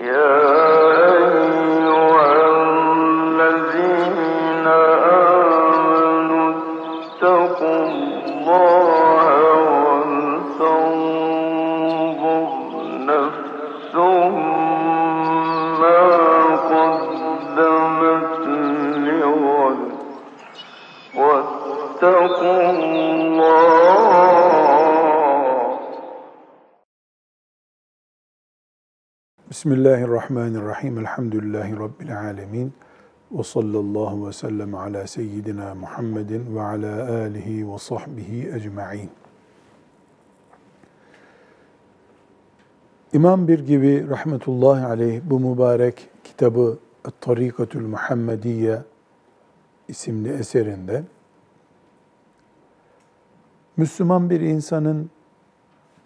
Yeah. Bismillahirrahmanirrahim. Elhamdülillahi Rabbil alemin. Ve sallallahu ve sellem ala seyyidina Muhammedin ve ala alihi ve sahbihi ecma'in. İmam bir gibi rahmetullahi aleyh bu mübarek kitabı Tarikatül Muhammediye isimli eserinde Müslüman bir insanın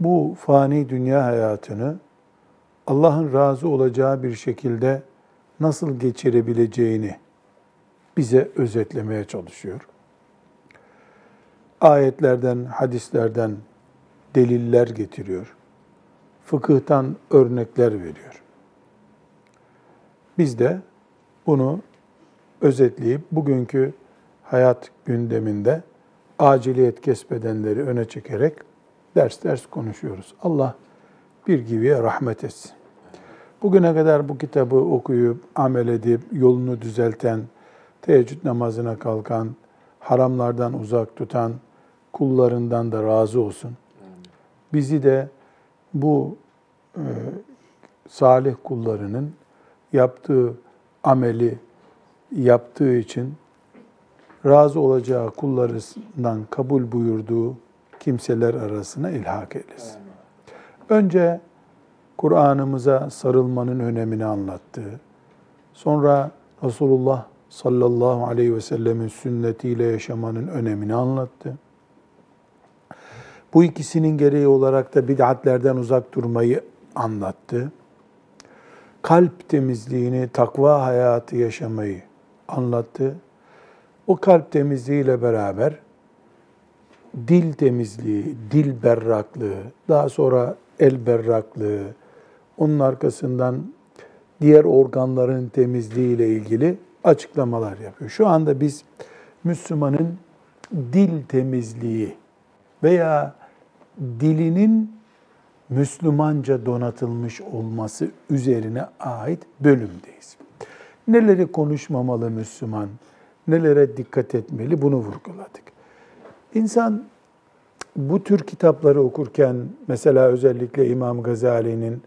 bu fani dünya hayatını Allah'ın razı olacağı bir şekilde nasıl geçirebileceğini bize özetlemeye çalışıyor. Ayetlerden, hadislerden deliller getiriyor. Fıkıhtan örnekler veriyor. Biz de bunu özetleyip bugünkü hayat gündeminde aciliyet kesbedenleri öne çekerek ders ders konuşuyoruz. Allah bir gibiye rahmet etsin. Bugüne kadar bu kitabı okuyup, amel edip, yolunu düzelten, teheccüd namazına kalkan, haramlardan uzak tutan kullarından da razı olsun. Bizi de bu e, salih kullarının yaptığı ameli yaptığı için razı olacağı kullarından kabul buyurduğu kimseler arasına ilhak eylesin. Önce Kur'an'ımıza sarılmanın önemini anlattı. Sonra Resulullah sallallahu aleyhi ve sellemin sünnetiyle yaşamanın önemini anlattı. Bu ikisinin gereği olarak da bid'atlerden uzak durmayı anlattı. Kalp temizliğini, takva hayatı yaşamayı anlattı. O kalp temizliğiyle beraber dil temizliği, dil berraklığı, daha sonra el berraklığı, onun arkasından diğer organların temizliği ile ilgili açıklamalar yapıyor. Şu anda biz Müslümanın dil temizliği veya dilinin Müslümanca donatılmış olması üzerine ait bölümdeyiz. Neleri konuşmamalı Müslüman, nelere dikkat etmeli bunu vurguladık. İnsan bu tür kitapları okurken mesela özellikle İmam Gazali'nin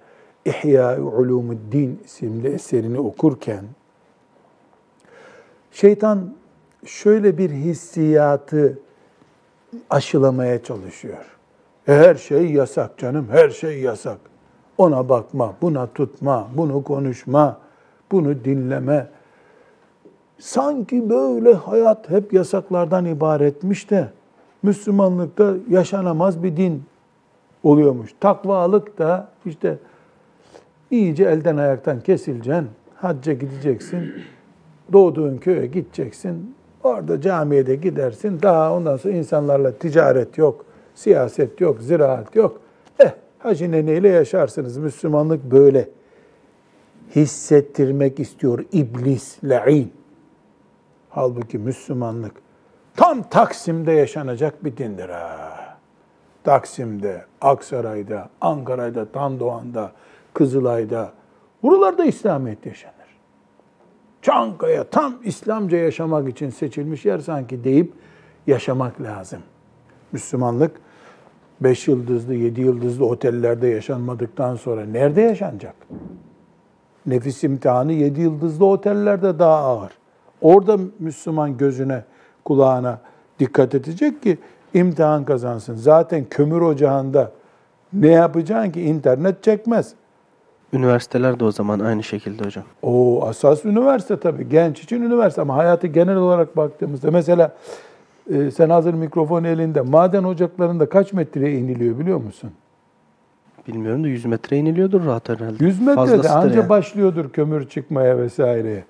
İhya Ulumuddin isimli eserini okurken şeytan şöyle bir hissiyatı aşılamaya çalışıyor. Her şey yasak canım, her şey yasak. Ona bakma, buna tutma, bunu konuşma, bunu dinleme. Sanki böyle hayat hep yasaklardan ibaretmiş de Müslümanlıkta yaşanamaz bir din oluyormuş. Takvalık da işte iyice elden ayaktan kesileceksin, hacca gideceksin, doğduğun köye gideceksin, orada camiye de gidersin, daha ondan sonra insanlarla ticaret yok, siyaset yok, ziraat yok. Eh, hacı neneyle yaşarsınız. Müslümanlık böyle hissettirmek istiyor iblis, la'in. Halbuki Müslümanlık tam Taksim'de yaşanacak bir dindir ha. Taksim'de, Aksaray'da, Ankara'da, Tandoğan'da, Kızılay'da, buralarda İslamiyet yaşanır. Çankaya tam İslamca yaşamak için seçilmiş yer sanki deyip yaşamak lazım. Müslümanlık beş yıldızlı, yedi yıldızlı otellerde yaşanmadıktan sonra nerede yaşanacak? Nefis imtihanı yedi yıldızlı otellerde daha ağır. Orada Müslüman gözüne, kulağına dikkat edecek ki imtihan kazansın. Zaten kömür ocağında ne yapacaksın ki internet çekmez. Üniversiteler de o zaman aynı şekilde hocam. O asas üniversite tabii. Genç için üniversite ama hayatı genel olarak baktığımızda mesela e, sen hazır mikrofon elinde maden ocaklarında kaç metreye iniliyor biliyor musun? Bilmiyorum da 100 metre iniliyordur rahat herhalde. 100 metrede anca yani. başlıyordur kömür çıkmaya vesaireye.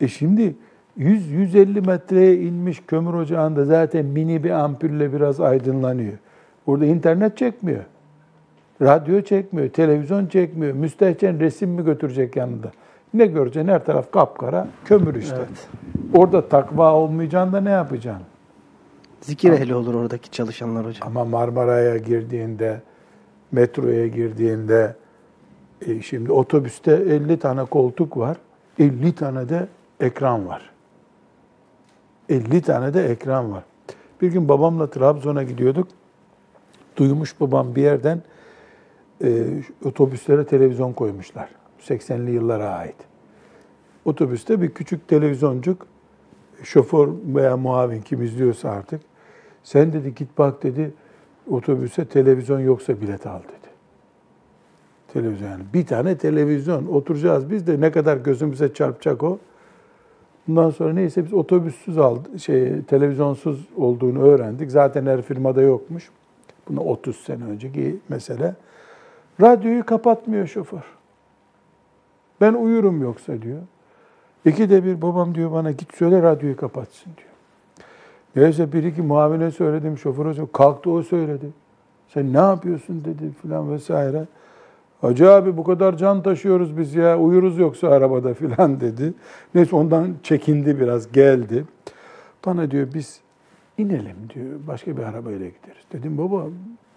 E şimdi 100-150 metreye inmiş kömür ocağında zaten mini bir ampulle biraz aydınlanıyor. Orada internet çekmiyor. Radyo çekmiyor, televizyon çekmiyor. Müstehcen resim mi götürecek yanında? Ne göreceksin? Her taraf kapkara, kömür işte. Orada takva olmayacağında ne yapacaksın? Zikir ehli olur oradaki çalışanlar hocam. Ama Marmara'ya girdiğinde, metroya girdiğinde, e, şimdi otobüste 50 tane koltuk var, 50 tane de ekran var. 50 tane de ekran var. Bir gün babamla Trabzon'a gidiyorduk. Duymuş babam bir yerden e, otobüslere televizyon koymuşlar. 80'li yıllara ait. Otobüste bir küçük televizyoncuk, şoför veya muavin kim izliyorsa artık, sen dedi git bak dedi, otobüse televizyon yoksa bilet al dedi. Televizyon yani. Bir tane televizyon. Oturacağız biz de ne kadar gözümüze çarpacak o. Bundan sonra neyse biz otobüssüz aldık, şey, televizyonsuz olduğunu öğrendik. Zaten her firmada yokmuş. Buna 30 sene önceki mesele. Radyoyu kapatmıyor şoför. Ben uyurum yoksa diyor. İki de bir babam diyor bana git söyle radyoyu kapatsın diyor. Neyse bir iki muavine söyledim, şoföre söyledim. Kalktı o söyledi. Sen ne yapıyorsun dedi filan vesaire. Hacı abi bu kadar can taşıyoruz biz ya uyuruz yoksa arabada filan dedi. Neyse ondan çekindi biraz geldi. Bana diyor biz inelim diyor başka bir arabayla gideriz. Dedim baba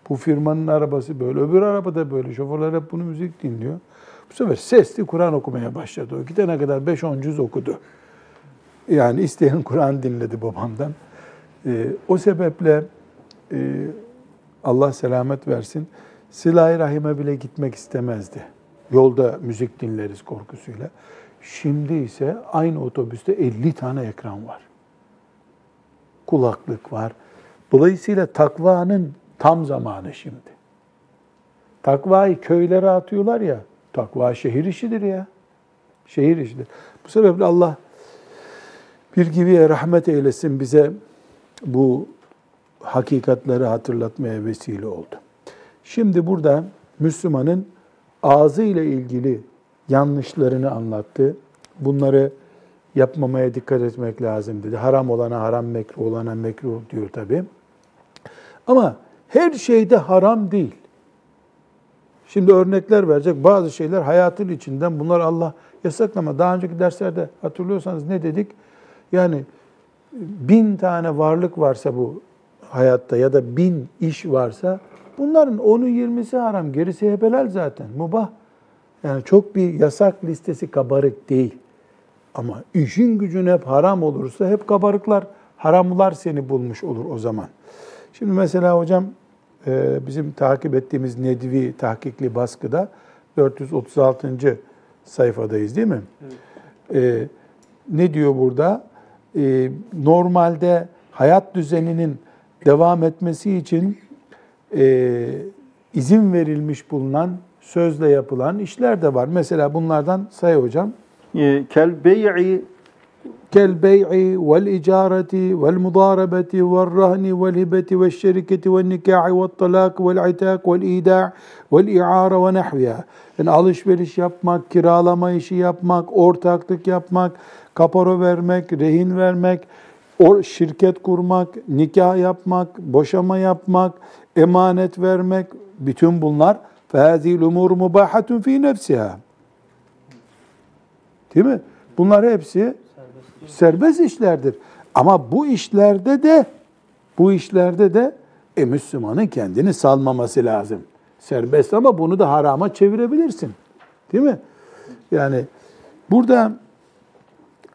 bu firmanın arabası böyle öbür arabada böyle şoförler hep bunu müzik dinliyor. Bu sefer sesli Kur'an okumaya başladı. O gidene kadar 5-10 cüz okudu. Yani isteyen Kur'an dinledi babamdan. Ee, o sebeple e, Allah selamet versin. Silah-ı Rahim'e bile gitmek istemezdi. Yolda müzik dinleriz korkusuyla. Şimdi ise aynı otobüste 50 tane ekran var. Kulaklık var. Dolayısıyla takvanın tam zamanı şimdi. Takvayı köylere atıyorlar ya, takva şehir işidir ya. Şehir işidir. Bu sebeple Allah bir gibiye rahmet eylesin bize bu hakikatleri hatırlatmaya vesile oldu. Şimdi burada Müslümanın ağzı ile ilgili yanlışlarını anlattı. Bunları yapmamaya dikkat etmek lazım dedi. Haram olana haram, mekruh olana mekruh diyor tabi. Ama her şeyde haram değil. Şimdi örnekler verecek bazı şeyler hayatın içinden bunlar Allah yasaklama. Daha önceki derslerde hatırlıyorsanız ne dedik? Yani bin tane varlık varsa bu hayatta ya da bin iş varsa bunların onu 20'si haram, gerisi hep helal zaten, mubah. Yani çok bir yasak listesi kabarık değil. Ama işin gücün hep haram olursa hep kabarıklar, haramlar seni bulmuş olur o zaman. Şimdi mesela hocam e, bizim takip ettiğimiz Nedvi tahkikli baskıda 436. sayfadayız değil mi? Evet. Ne diyor burada? E, Normalde hayat düzeninin devam etmesi için e, izin verilmiş bulunan sözle yapılan işler de var. Mesela bunlardan say hocam. E, kel bey'i kel bey'i vel icareti vel mudarabeti vel rahni vel hibeti vel şeriketi vel nikahi vel talak vel itak vel ida' vel i'ara ve nahviha. Yani alışveriş yapmak, kiralama işi yapmak, ortaklık yapmak, kaparo vermek, rehin vermek, şirket kurmak, nikah yapmak, boşama yapmak, emanet vermek, bütün bunlar فَهَذِي الْاُمُورُ مُبَاحَةٌ ف۪ي نَفْسِهَا Değil mi? Bunlar hepsi serbest işlerdir. Ama bu işlerde de bu işlerde de e, Müslümanın kendini salmaması lazım. Serbest ama bunu da harama çevirebilirsin. Değil mi? Yani burada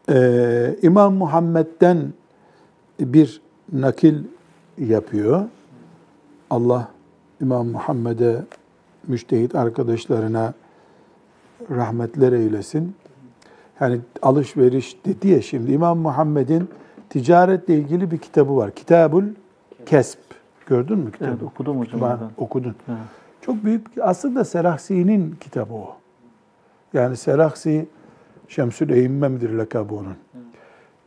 e, İmam Muhammed'den bir nakil yapıyor. Allah İmam Muhammed'e, müştehit arkadaşlarına rahmetler eylesin. Yani alışveriş dedi ya şimdi İmam Muhammed'in ticaretle ilgili bir kitabı var. Kitabul Kesp. Gördün mü kitabı? Evet, okudum hocam Ben- okudun. Evet. Çok büyük aslında Serahsi'nin kitabı o. Yani Serahsi Şemsül Eğimme midir lakabı onun?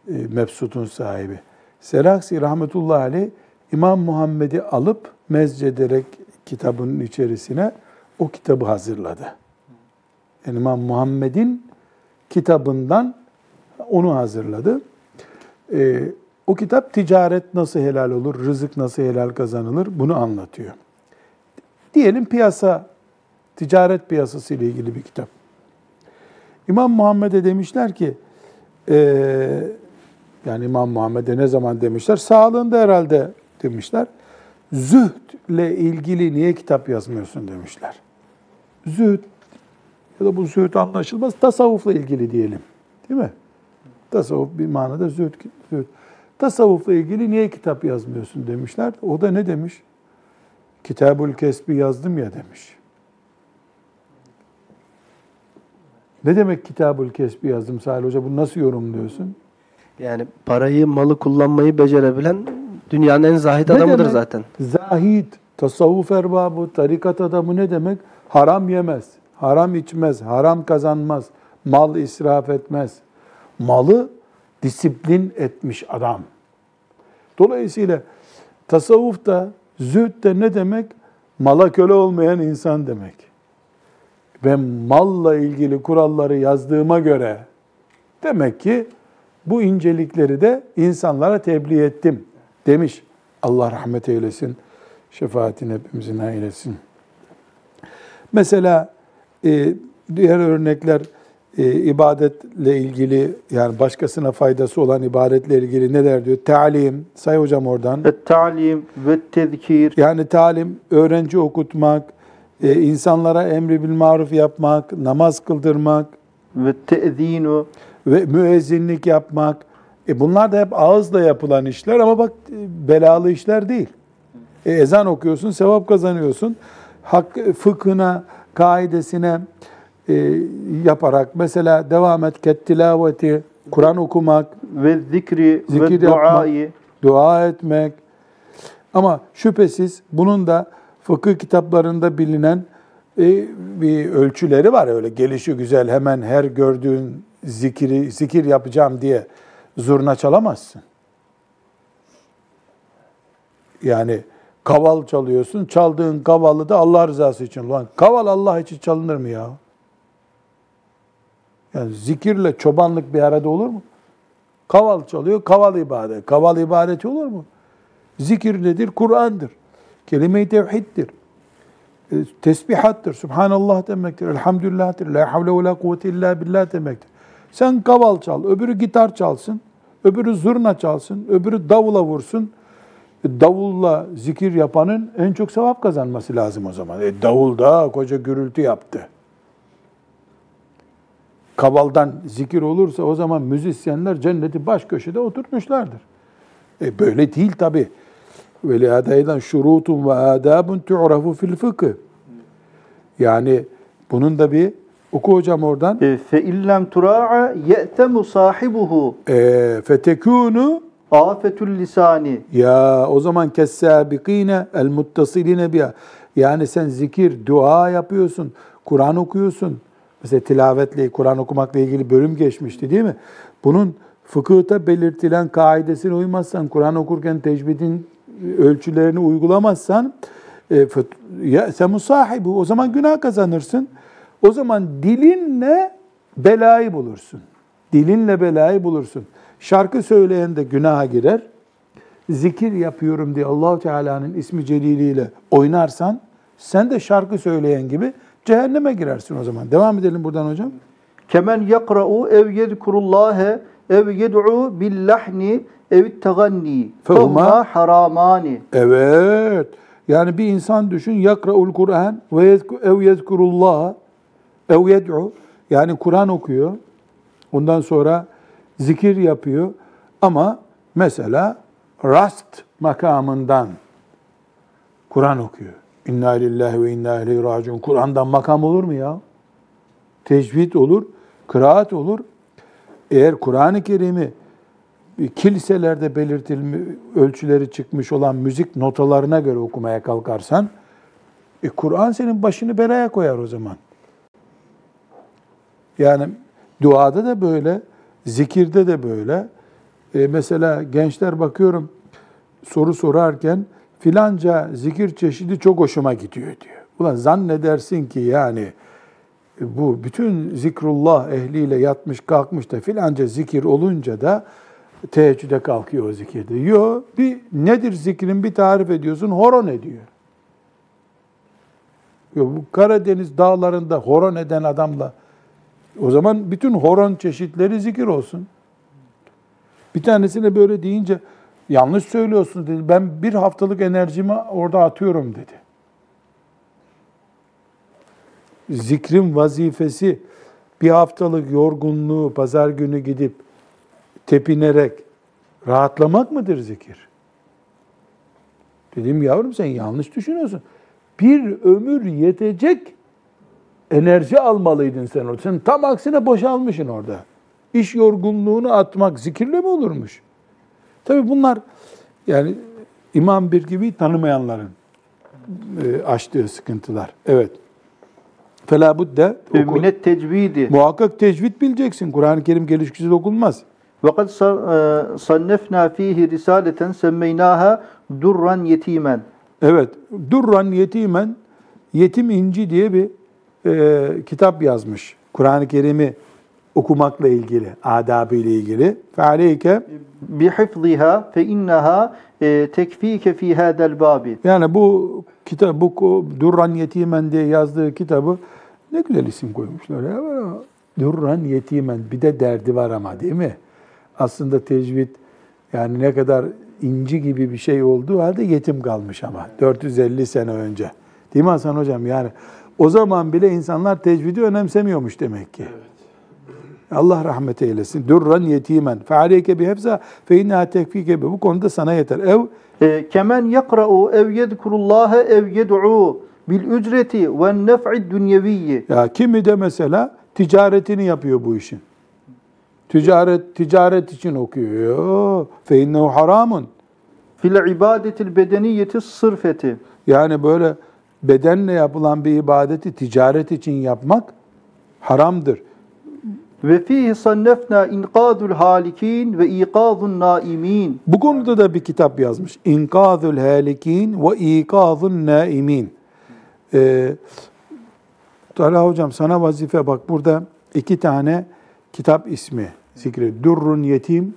E, Mebsut'un sahibi. Serahsi rahmetullahi aleyh İmam Muhammed'i alıp mezcederek kitabının içerisine o kitabı hazırladı. Yani İmam Muhammed'in kitabından onu hazırladı. Ee, o kitap ticaret nasıl helal olur, rızık nasıl helal kazanılır bunu anlatıyor. Diyelim piyasa, ticaret piyasası ile ilgili bir kitap. İmam Muhammed'e demişler ki, eee, yani İmam Muhammed'e ne zaman demişler? Sağlığında herhalde demişler. Zühdle ilgili niye kitap yazmıyorsun demişler. Zühd ya da bu zühd anlaşılmaz. Tasavvufla ilgili diyelim. Değil mi? Tasavvuf bir manada zühd. zühd. Tasavvufla ilgili niye kitap yazmıyorsun demişler. O da ne demiş? Kitabul Kesbi yazdım ya demiş. Ne demek Kitabul Kesbi yazdım Salih Hoca? Bunu nasıl yorumluyorsun? Yani parayı, malı kullanmayı becerebilen dünyanın en zahid Ne adamıdır demek? zaten. Zahid, tasavvuf erbabı, tarikat adamı ne demek? Haram yemez, haram içmez, haram kazanmaz, mal israf etmez. Malı disiplin etmiş adam. Dolayısıyla tasavvuf da, zühd de ne demek? Mala köle olmayan insan demek. Ve malla ilgili kuralları yazdığıma göre demek ki bu incelikleri de insanlara tebliğ ettim demiş. Allah rahmet eylesin. Şefaatini hepimizin eylesin. Mesela e, diğer örnekler e, ibadetle ilgili yani başkasına faydası olan ibadetle ilgili neler diyor? Talim, say hocam oradan. Et-ta'lim ve tezkir Yani talim, öğrenci okutmak, e, insanlara emri bil maruf yapmak, namaz kıldırmak ve te'zinu ve müezzinlik yapmak. E bunlar da hep ağızla yapılan işler ama bak e, belalı işler değil. E, ezan okuyorsun, sevap kazanıyorsun. Hak fıkhına, kaidesine e, yaparak mesela devam et kettilaveti, Kur'an okumak, ve zikri Zikir ve duayı dua etmek. Ama şüphesiz bunun da fıkıh kitaplarında bilinen e, bir ölçüleri var öyle gelişi güzel hemen her gördüğün zikiri zikir yapacağım diye zurna çalamazsın. Yani kaval çalıyorsun. Çaldığın kavalı da Allah rızası için. Ulan kaval Allah için çalınır mı ya? Yani zikirle çobanlık bir arada olur mu? Kaval çalıyor, kaval ibadet. Kaval ibadeti olur mu? Zikir nedir? Kur'an'dır. Kelime-i tevhiddir. E, Tesbihattır. Subhanallah demektir. Elhamdülillah'tır. La havle ve la kuvvete illa billah demektir. Sen kaval çal, öbürü gitar çalsın, öbürü zurna çalsın, öbürü davula vursun. E, Davulla zikir yapanın en çok sevap kazanması lazım o zaman. E, davul da koca gürültü yaptı kavaldan zikir olursa o zaman müzisyenler cenneti baş köşede oturmuşlardır. E böyle değil tabi. Ve lihadaydan şurutun ve adabun tu'rafu fil fıkıh. Yani bunun da bir oku hocam oradan. E, fe illem tura'a ye'temu sahibuhu E, fetekûnu afetül lisani ya o zaman kessâbikîne el muttasiline biha. Yani sen zikir, dua yapıyorsun, Kur'an okuyorsun. Mesela tilavetle, Kur'an okumakla ilgili bölüm geçmişti değil mi? Bunun fıkıhta belirtilen kaidesine uymazsan, Kur'an okurken tecvidin ölçülerini uygulamazsan, e, ya, sen musahibi, o zaman günah kazanırsın. O zaman dilinle belayı bulursun. Dilinle belayı bulursun. Şarkı söyleyen de günaha girer. Zikir yapıyorum diye Allahu Teala'nın ismi celiliyle oynarsan sen de şarkı söyleyen gibi cehenneme girersin o zaman. Devam edelim buradan hocam. kemen yakra'u ev yezkurullâhe ev yed'u billahni ev teganni Fehuma- haramani Evet. Yani bir insan düşün yakraul Kur'an ve ev yezkurullah ev yed'u yani Kur'an okuyor. Ondan sonra zikir yapıyor ama mesela rast makamından Kur'an okuyor. İnna lillahi ve inna ileyhi raciun. Kur'an'dan makam olur mu ya? Tecvid olur, kıraat olur. Eğer Kur'an-ı Kerim'i kiliselerde belirtilmiş ölçüleri çıkmış olan müzik notalarına göre okumaya kalkarsan, e, Kur'an senin başını belaya koyar o zaman. Yani duada da böyle, zikirde de böyle. E, mesela gençler bakıyorum soru sorarken filanca zikir çeşidi çok hoşuma gidiyor diyor. Ulan zannedersin ki yani e, bu bütün zikrullah ehliyle yatmış kalkmış da filanca zikir olunca da teheccüde kalkıyor o zikirde. Yo bir nedir zikrin bir tarif ediyorsun horon ediyor. Ya bu Karadeniz dağlarında horon eden adamla o zaman bütün horon çeşitleri zikir olsun. Bir tanesine böyle deyince yanlış söylüyorsun dedi. Ben bir haftalık enerjimi orada atıyorum dedi. Zikrin vazifesi bir haftalık yorgunluğu pazar günü gidip tepinerek rahatlamak mıdır zikir? Dedim yavrum sen yanlış düşünüyorsun. Bir ömür yetecek enerji almalıydın sen orada. Sen tam aksine boşalmışsın orada. İş yorgunluğunu atmak zikirle mi olurmuş? Tabii bunlar yani İmam bir gibi tanımayanların e, açtığı sıkıntılar. Evet. Fela budde E, Minet tecvidi. muhakkak tecvid bileceksin. Kur'an-ı Kerim gelişkisiz okunmaz. وقد صنفنا فيه رسالة سميناها درا يتيما Evet. Durran yetimen Yetim İnci diye bir e, kitap yazmış. Kur'an-ı Kerim'i okumakla ilgili, adabı ile ilgili. Fealeyke bihifziha fe innaha e, tekfike fi hadal babi. Yani bu kitap bu Durran Yetimen diye yazdığı kitabı ne güzel isim koymuşlar ya. Durran Yetimen bir de derdi var ama değil mi? Aslında tecvid yani ne kadar inci gibi bir şey olduğu halde yetim kalmış ama 450 sene önce. Değil mi Hasan Hocam? Yani o zaman bile insanlar tecvidi önemsemiyormuş demek ki. Allah rahmet eylesin. Durran yetimen. Fe aleyke bi hepsa fe inneha tekfike bi. Bu konuda sana yeter. Ev E, kemen yakra'u ev yedkurullaha ev yed'u bil ücreti ve nef'i dünyeviyyi. ya kimi de mesela ticaretini yapıyor bu işin. Ticaret ticaret için okuyor. Fe innehu haramun. Fil ibadetil bedeniyeti sırfeti. Yani böyle bedenle yapılan bir ibadeti ticaret için yapmak haramdır. Ve fihi sannefna inqadul halikin ve ikazun naimin. Bu konuda da bir kitap yazmış. İnkazül halikin ve ikazun naimin. Ee, Talha hocam sana vazife bak burada iki tane kitap ismi zikret. Durrun yetim,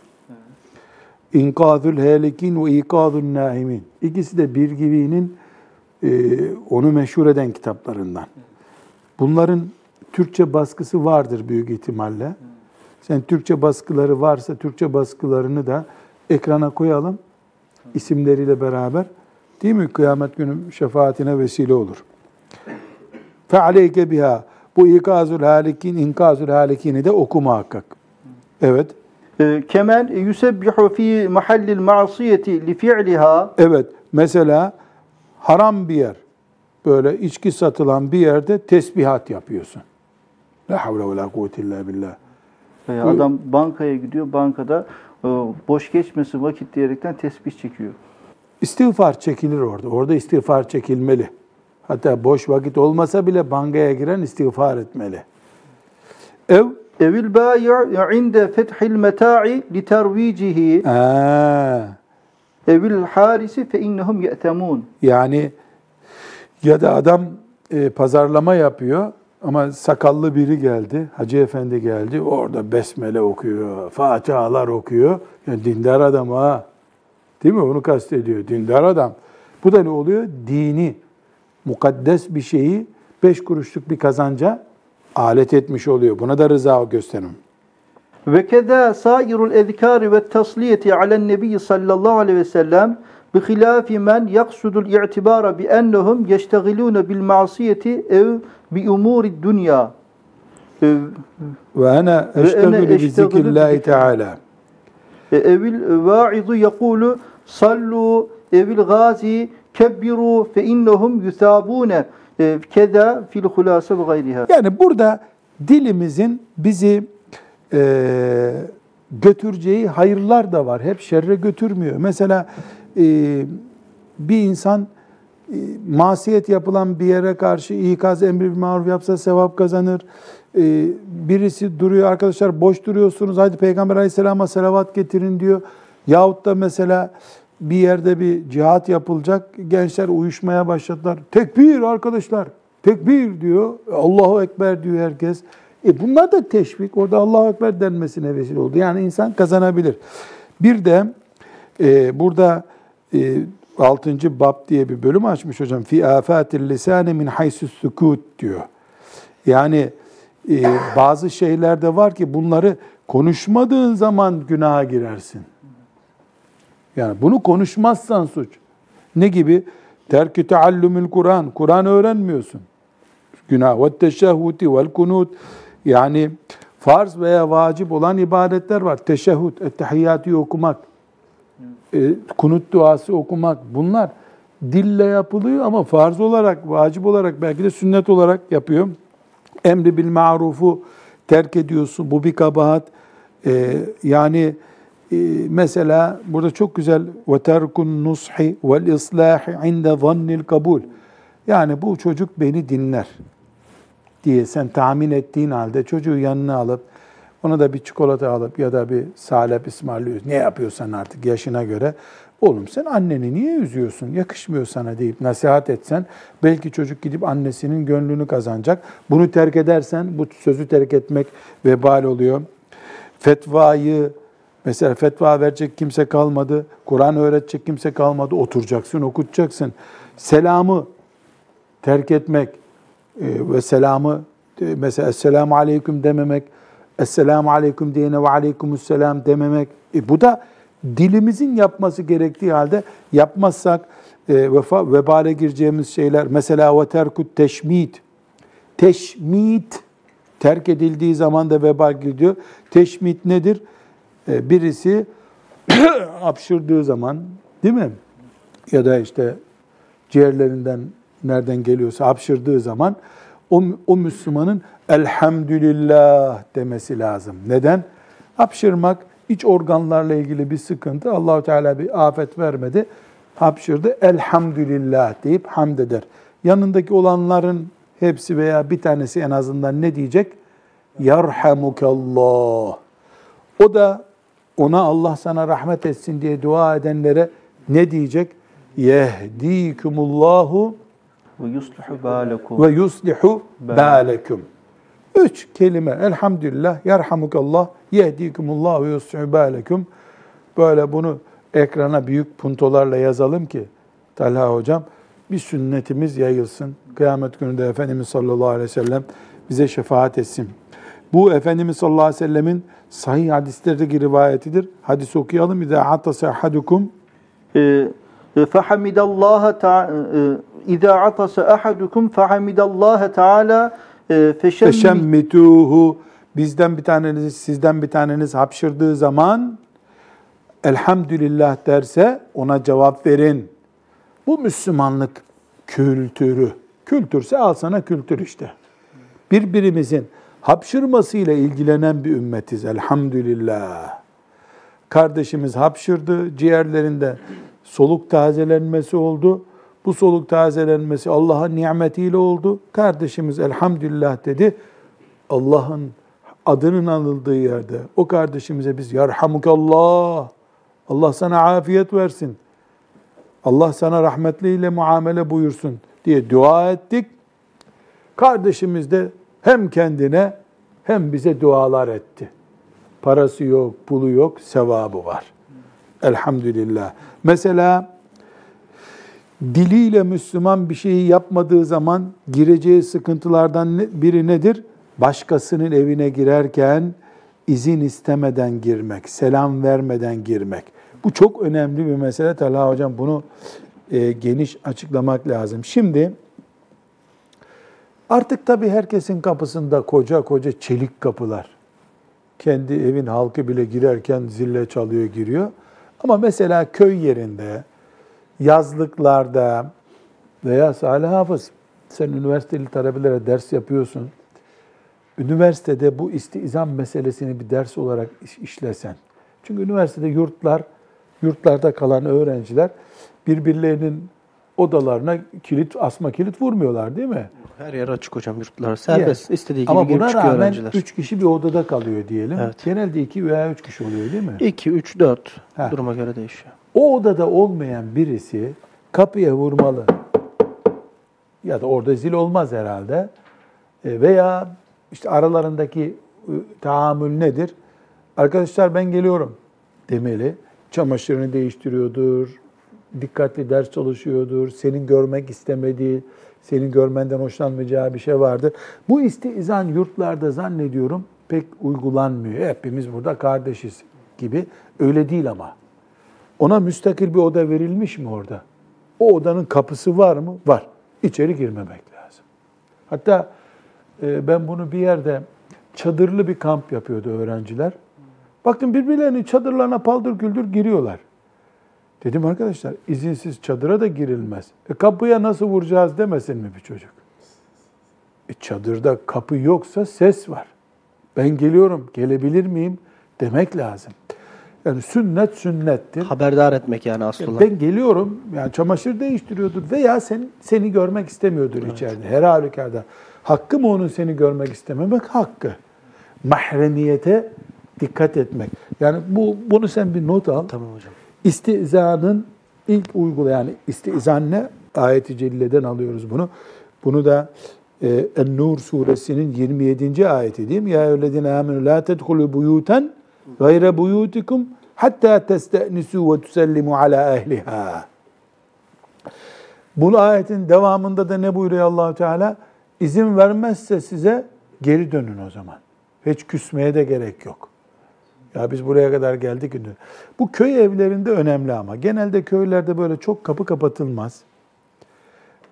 İnkazül halikin ve ikazun naimin. İkisi de bir gibinin onu meşhur eden kitaplarından. Bunların Türkçe baskısı vardır büyük ihtimalle. Sen Türkçe baskıları varsa Türkçe baskılarını da ekrana koyalım isimleriyle beraber. Değil mi? Kıyamet günü şefaatine vesile olur. Fealeyke biha. Bu ikazul halikin, inkazul halikini de oku muhakkak. Evet. E, kemen yusebbihu fi mahallil ma'siyeti li fi'liha Evet. Mesela haram bir yer. Böyle içki satılan bir yerde tesbihat yapıyorsun. La havle ve la kuvvete illa billah. E, adam bankaya gidiyor. Bankada e, boş geçmesin vakit diyerekten tesbih çekiyor. İstiğfar çekilir orada. Orada istiğfar çekilmeli. Hatta boş vakit olmasa bile bankaya giren istiğfar etmeli. Ev Evil bayi' inde fethil meta'i li tervicihi evil harisi fe innehum ye'temun. yani ya da adam e, pazarlama yapıyor ama sakallı biri geldi, Hacı Efendi geldi, orada besmele okuyor, fatihalar okuyor. Yani dindar adam ha. Değil mi? Onu kastediyor. Dindar adam. Bu da ne oluyor? Dini, mukaddes bir şeyi beş kuruşluk bir kazanca alet etmiş oluyor. Buna da rıza gösterin. Ve keda sairul ezkari ve tasliyeti alen nebi sallallahu aleyhi ve sellem bi hilafi men yaksudul i'tibara bi ennehum yeştegilune bil ma'siyeti ev bi umuri dünya. Ve ana eştegülü bi zikrillahi zikrillah. teala. e, Evil va'izu yekulu sallu evil gazi kebbiru fe innehum yusabune E, keda fil hulase ve gayriha. Yani burada dilimizin bizi e, götüreceği hayırlar da var. Hep şerre götürmüyor. Mesela e, bir insan e, masiyet yapılan bir yere karşı ikaz emri bir maruf yapsa sevap kazanır. E, birisi duruyor arkadaşlar boş duruyorsunuz hadi Peygamber aleyhisselama selavat getirin diyor. Yahut da mesela bir yerde bir cihat yapılacak. Gençler uyuşmaya başladılar. Tekbir arkadaşlar. Tekbir diyor. Allahu Ekber diyor herkes. E bunlar da teşvik. Orada Allahu Ekber denmesine vesile oldu. Yani insan kazanabilir. Bir de e, burada e, 6. bab diye bir bölüm açmış hocam. Fi afatil lisani min haysus sukut diyor. Yani e, bazı şeyler de var ki bunları konuşmadığın zaman günaha girersin. Yani bunu konuşmazsan suç. Ne gibi? Terkü teallümül Kur'an. Kur'an öğrenmiyorsun. Günah. Ve teşehhuti vel kunut. Yani farz veya vacip olan ibadetler var. Teşehhüd, ettehiyyatı okumak, e, kunut duası okumak. Bunlar dille yapılıyor ama farz olarak, vacip olarak, belki de sünnet olarak yapıyor. Emri bil marufu terk ediyorsun. Bu bir kabahat. E, yani e, mesela burada çok güzel ve terkun nushi vel islahi inde zannil kabul. Yani bu çocuk beni dinler diye sen tahmin ettiğin halde çocuğu yanına alıp ona da bir çikolata alıp ya da bir salep ısmarlıyorsun. Ne yapıyorsan artık yaşına göre. Oğlum sen anneni niye üzüyorsun? Yakışmıyor sana deyip nasihat etsen belki çocuk gidip annesinin gönlünü kazanacak. Bunu terk edersen bu sözü terk etmek vebal oluyor. Fetvayı mesela fetva verecek kimse kalmadı. Kur'an öğretecek kimse kalmadı. Oturacaksın, okutacaksın. Selamı terk etmek ve selamı e, mesela Esselamu Aleyküm dememek, Esselamu Aleyküm diyene ve Aleykümüsselam dememek. E, bu da dilimizin yapması gerektiği halde yapmazsak e, vefa, vebale gireceğimiz şeyler. Mesela ve terkut teşmit. Teşmit terk edildiği zaman da vebal gidiyor. Teşmit nedir? E, birisi hapşırdığı zaman değil mi? Ya da işte ciğerlerinden nereden geliyorsa hapşırdığı zaman o, o Müslümanın elhamdülillah demesi lazım. Neden? Hapşırmak iç organlarla ilgili bir sıkıntı. Allahu Teala bir afet vermedi. Hapşırdı. Elhamdülillah deyip hamd eder. Yanındaki olanların hepsi veya bir tanesi en azından ne diyecek? Yarhamukallah. O da ona Allah sana rahmet etsin diye dua edenlere ne diyecek? Yehdikumullahu ve yuslihu bâlekum. Üç kelime elhamdülillah, yerhamukallah, yehdikumullah ve yuslihu bâlekum. Böyle bunu ekrana büyük puntolarla yazalım ki Talha hocam bir sünnetimiz yayılsın. Kıyamet gününde Efendimiz sallallahu aleyhi ve sellem bize şefaat etsin. Bu Efendimiz sallallahu aleyhi ve sellemin sahih hadislerdeki rivayetidir. Hadis okuyalım. İzâ hatta sahadukum. Ee, Fahamidallâhe ta'ala تعالى إذا عطس أحدكم فحمد الله تعالى فشم Feşemmituhu bizden bir taneniz, sizden bir taneniz hapşırdığı zaman elhamdülillah derse ona cevap verin. Bu Müslümanlık kültürü. Kültürse al sana kültür işte. Birbirimizin hapşırmasıyla ilgilenen bir ümmetiz elhamdülillah. Kardeşimiz hapşırdı, ciğerlerinde soluk tazelenmesi oldu. Bu soluk tazelenmesi Allah'ın nimetiyle oldu. Kardeşimiz elhamdülillah dedi. Allah'ın adının anıldığı yerde o kardeşimize biz yarhamukallah, Allah sana afiyet versin, Allah sana rahmetliyle muamele buyursun diye dua ettik. Kardeşimiz de hem kendine hem bize dualar etti. Parası yok, pulu yok, sevabı var. Elhamdülillah. Mesela diliyle Müslüman bir şeyi yapmadığı zaman gireceği sıkıntılardan biri nedir? Başkasının evine girerken izin istemeden girmek, selam vermeden girmek. Bu çok önemli bir mesele. Talha Hocam bunu e, geniş açıklamak lazım. Şimdi artık tabii herkesin kapısında koca koca çelik kapılar. Kendi evin halkı bile girerken zille çalıyor giriyor. Ama mesela köy yerinde, yazlıklarda veya Salih Hafız, sen üniversiteli talebelere ders yapıyorsun. Üniversitede bu istizam meselesini bir ders olarak iş- işlesen. Çünkü üniversitede yurtlar, yurtlarda kalan öğrenciler birbirlerinin odalarına kilit, asma kilit vurmuyorlar değil mi? Her yer açık hocam yurtlar. Serbest. Yer. istediği gibi Ama girip buna çıkıyor rağmen öğrenciler. üç kişi bir odada kalıyor diyelim. Evet. Genelde iki veya üç kişi oluyor değil mi? 2, 3, 4 Ha. duruma göre değişiyor. O odada olmayan birisi kapıya vurmalı. Ya da orada zil olmaz herhalde. E, Veya işte aralarındaki e, tahammül nedir? Arkadaşlar ben geliyorum demeli. Çamaşırını değiştiriyordur, dikkatli ders çalışıyordur, senin görmek istemediği, senin görmenden hoşlanmayacağı bir şey vardır. Bu istizan yurtlarda zannediyorum pek uygulanmıyor. Hepimiz burada kardeşiz gibi. Öyle değil ama. Ona müstakil bir oda verilmiş mi orada? O odanın kapısı var mı? Var. İçeri girmemek lazım. Hatta e, ben bunu bir yerde çadırlı bir kamp yapıyordu öğrenciler. Baktım birbirlerinin çadırlarına paldır güldür giriyorlar. Dedim arkadaşlar izinsiz çadıra da girilmez. E kapıya nasıl vuracağız demesin mi bir çocuk? E çadırda kapı yoksa ses var. Ben geliyorum, gelebilir miyim demek lazım. Yani sünnet sünnettir. Haberdar etmek yani aslında. Ben geliyorum, yani çamaşır değiştiriyordur veya sen, seni görmek istemiyordur içeride. Her halükarda. Hakkı mı onun seni görmek istememek? Hakkı. Mahremiyete dikkat etmek. Yani bu bunu sen bir not al. Tamam hocam. İstizanın ilk uygula yani istizan ne? Ayet-i Celle'den alıyoruz bunu. Bunu da e, En-Nur suresinin 27. ayeti değil mi? Ya eyyühellezine amenu la tedhulu buyutan gayre buyutikum hatta testenisu ve tusellimu ala ehliha. Bu ayetin devamında da ne buyuruyor allah Teala? İzin vermezse size geri dönün o zaman. Hiç küsmeye de gerek yok. Ya biz buraya kadar geldik. Bu köy evlerinde önemli ama. Genelde köylerde böyle çok kapı kapatılmaz.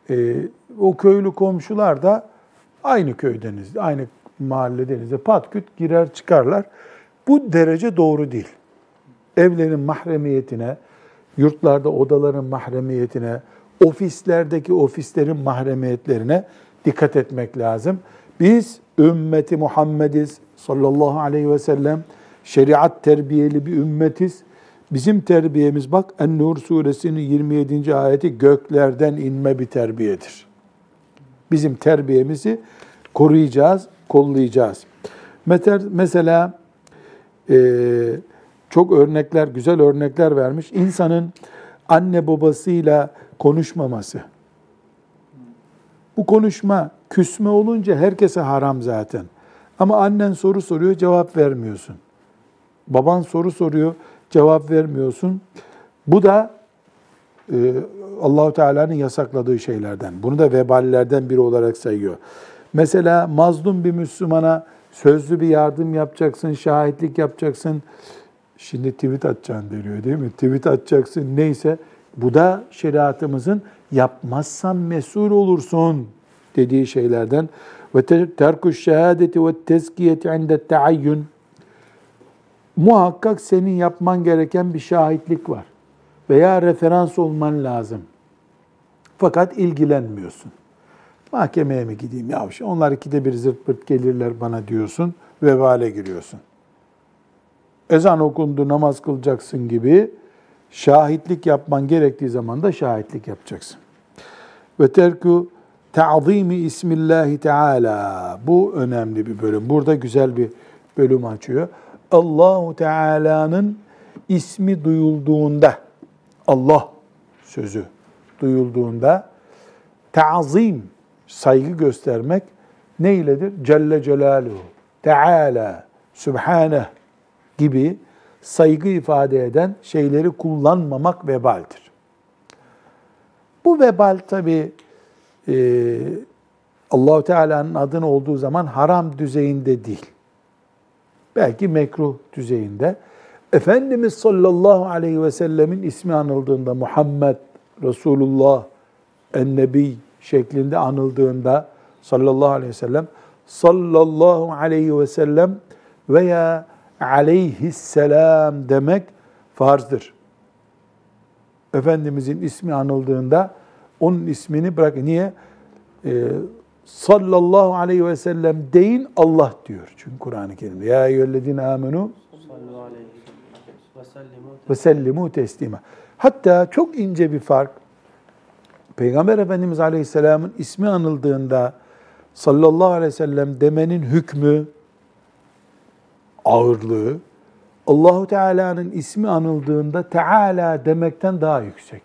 Ee, o köylü komşular da aynı köydeniz, aynı mahalledeniz. Pat küt girer çıkarlar. Bu derece doğru değil. Evlerin mahremiyetine, yurtlarda odaların mahremiyetine, ofislerdeki ofislerin mahremiyetlerine dikkat etmek lazım. Biz ümmeti Muhammediz sallallahu aleyhi ve sellem şeriat terbiyeli bir ümmetiz. Bizim terbiyemiz bak En-Nur suresinin 27. ayeti göklerden inme bir terbiyedir. Bizim terbiyemizi koruyacağız, kollayacağız. Mesela çok örnekler, güzel örnekler vermiş. İnsanın anne babasıyla konuşmaması. Bu konuşma küsme olunca herkese haram zaten. Ama annen soru soruyor, cevap vermiyorsun. Baban soru soruyor, cevap vermiyorsun. Bu da e, Allahu Teala'nın yasakladığı şeylerden. Bunu da veballerden biri olarak sayıyor. Mesela mazlum bir Müslümana sözlü bir yardım yapacaksın, şahitlik yapacaksın. Şimdi tweet atacaksın deniyor değil mi? Tweet atacaksın neyse. Bu da şeriatımızın yapmazsan mesul olursun dediği şeylerden. Ve terkuş şehadeti ve tezkiyeti inde teayyün. Muhakkak senin yapman gereken bir şahitlik var. Veya referans olman lazım. Fakat ilgilenmiyorsun. Mahkemeye mi gideyim ya? Onlar ikide bir zırt pırt gelirler bana diyorsun. Vebale giriyorsun. Ezan okundu namaz kılacaksın gibi şahitlik yapman gerektiği zaman da şahitlik yapacaksın. Ve terku ta'zimi ismillahi teala. Bu önemli bir bölüm. Burada güzel bir bölüm açıyor. Allahu Teala'nın ismi duyulduğunda Allah sözü duyulduğunda ta'zim saygı göstermek ne iledir? Celle Celaluhu, Teala, Sübhaneh gibi saygı ifade eden şeyleri kullanmamak vebaldir. Bu vebal tabi e, Allahu Teala'nın adını olduğu zaman haram düzeyinde değil. Belki mekruh düzeyinde. Efendimiz sallallahu aleyhi ve sellemin ismi anıldığında Muhammed, Resulullah, Ennebi şeklinde anıldığında sallallahu aleyhi ve sellem sallallahu aleyhi ve sellem veya aleyhisselam demek farzdır. Efendimizin ismi anıldığında onun ismini bırak. Niye? Ee, sallallahu aleyhi ve sellem deyin Allah diyor. Çünkü Kur'an-ı Kerim'de. Ya eyyühellezine amenu ve sellimu teslima. Hatta çok ince bir fark. Peygamber Efendimiz Aleyhisselam'ın ismi anıldığında sallallahu aleyhi ve sellem demenin hükmü, ağırlığı, Allahu Teala'nın ismi anıldığında Teala demekten daha yüksek.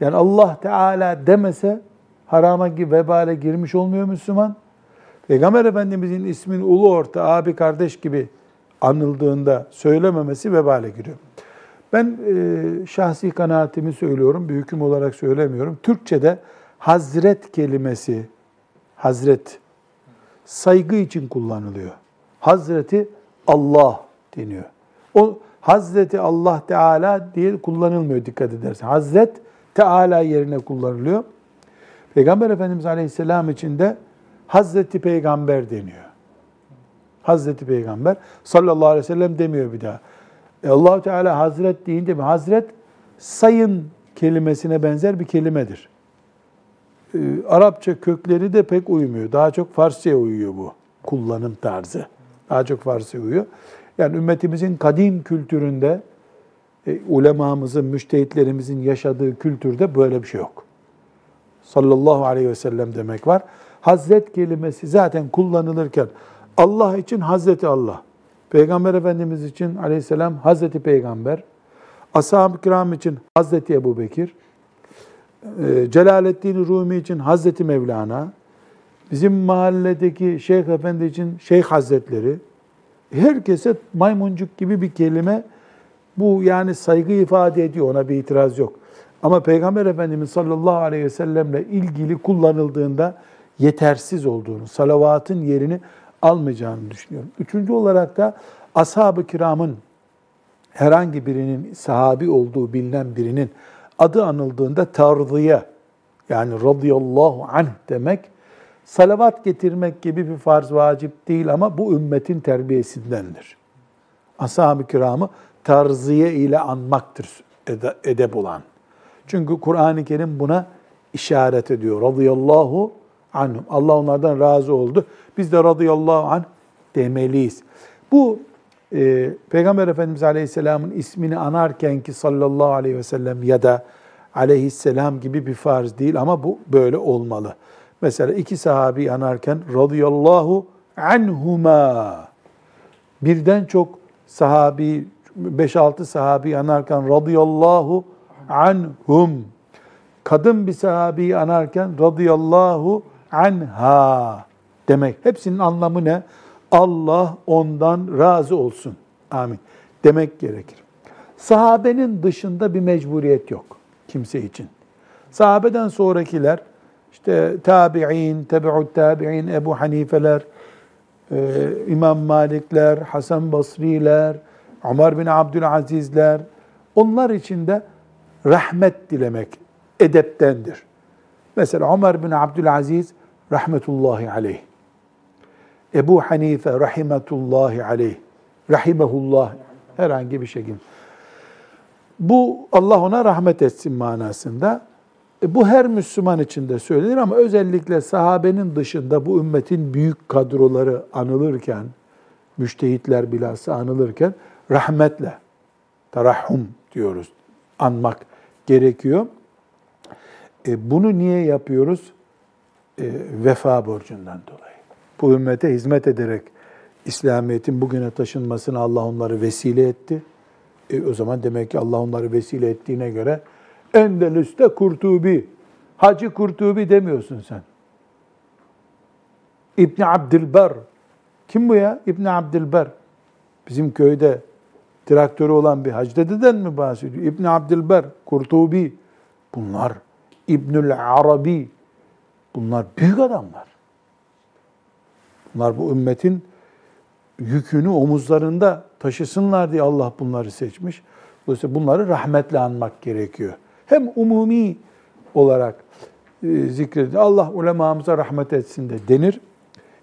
Yani Allah Teala demese harama vebale girmiş olmuyor Müslüman. Peygamber Efendimizin ismin ulu orta, abi kardeş gibi anıldığında söylememesi vebale giriyor. Ben e, şahsi kanaatimi söylüyorum, bir hüküm olarak söylemiyorum. Türkçe'de hazret kelimesi, hazret saygı için kullanılıyor. Hazreti Allah deniyor. O Hazreti Allah Teala diye kullanılmıyor dikkat edersen. Hazret Teala yerine kullanılıyor. Peygamber Efendimiz Aleyhisselam için de Hazreti Peygamber deniyor. Hazreti Peygamber sallallahu aleyhi ve sellem demiyor bir daha. E allah Teala Hazret deyince mi? Hazret sayın kelimesine benzer bir kelimedir. Ee, Arapça kökleri de pek uymuyor. Daha çok Farsça'ya uyuyor bu kullanım tarzı. Daha çok Farsça'ya uyuyor. Yani ümmetimizin kadim kültüründe, e, ulemamızın, müştehitlerimizin yaşadığı kültürde böyle bir şey yok. Sallallahu aleyhi ve sellem demek var. Hazret kelimesi zaten kullanılırken Allah için Hazreti Allah, Peygamber Efendimiz için aleyhisselam Hazreti Peygamber, Ashab-ı kiram için Hazreti Ebu Bekir, e, Celaleddin Rumi için Hazreti Mevlana, bizim mahalledeki Şeyh Efendi için Şeyh Hazretleri, herkese maymuncuk gibi bir kelime bu yani saygı ifade ediyor ona bir itiraz yok. Ama Peygamber Efendimiz sallallahu aleyhi ve sellemle ilgili kullanıldığında yetersiz olduğunu, salavatın yerini almayacağını düşünüyorum. Üçüncü olarak da ashab-ı kiramın herhangi birinin sahabi olduğu bilinen birinin adı anıldığında tarzıya yani radıyallahu anh demek salavat getirmek gibi bir farz vacip değil ama bu ümmetin terbiyesindendir. Ashab-ı kiramı tarziye ile anmaktır ede- edep olan. Çünkü Kur'an-ı Kerim buna işaret ediyor. Radıyallahu anhum. Allah onlardan razı oldu. Biz de radıyallahu anh demeliyiz. Bu e, Peygamber Efendimiz Aleyhisselam'ın ismini anarken ki sallallahu aleyhi ve sellem ya da aleyhisselam gibi bir farz değil ama bu böyle olmalı. Mesela iki sahabi anarken radıyallahu anhuma birden çok sahabi 5-6 sahabi anarken radıyallahu anhum kadın bir sahabeyi anarken radıyallahu anha demek. Hepsinin anlamı ne? Allah ondan razı olsun. Amin. Demek gerekir. Sahabenin dışında bir mecburiyet yok kimse için. Sahabeden sonrakiler işte tabi'in, tebe'ut tabi'in, Ebu Hanifeler, e, İmam Malikler, Hasan Basriler, Ömer bin Abdülazizler, onlar için de rahmet dilemek edeptendir. Mesela Ömer bin Abdülaziz rahmetullahi aleyh. Ebu Hanife rahimetullahi aleyh. Rahimehullah herhangi bir şekilde. Bu Allah ona rahmet etsin manasında. E, bu her Müslüman için de söylenir ama özellikle sahabenin dışında bu ümmetin büyük kadroları anılırken, müştehitler bilhassa anılırken rahmetle, tarahhum diyoruz, anmak gerekiyor. E, bunu niye yapıyoruz? E, vefa borcundan dolayı. Bu ümmete hizmet ederek İslamiyet'in bugüne taşınmasına Allah onları vesile etti. E, o zaman demek ki Allah onları vesile ettiğine göre Endelüs'te Kurtubi, Hacı Kurtubi demiyorsun sen. İbni Abdülber. Kim bu ya? İbni Abdülber. Bizim köyde traktörü olan bir hacı dededen mi bahsediyor? İbni Abdülber, Kurtubi. Bunlar İbnül Arabi. Bunlar büyük adamlar. Bunlar bu ümmetin yükünü omuzlarında taşısınlar diye Allah bunları seçmiş. Dolayısıyla bunları rahmetle anmak gerekiyor. Hem umumi olarak e, zikredilir. Allah ulemamıza rahmet etsin de denir.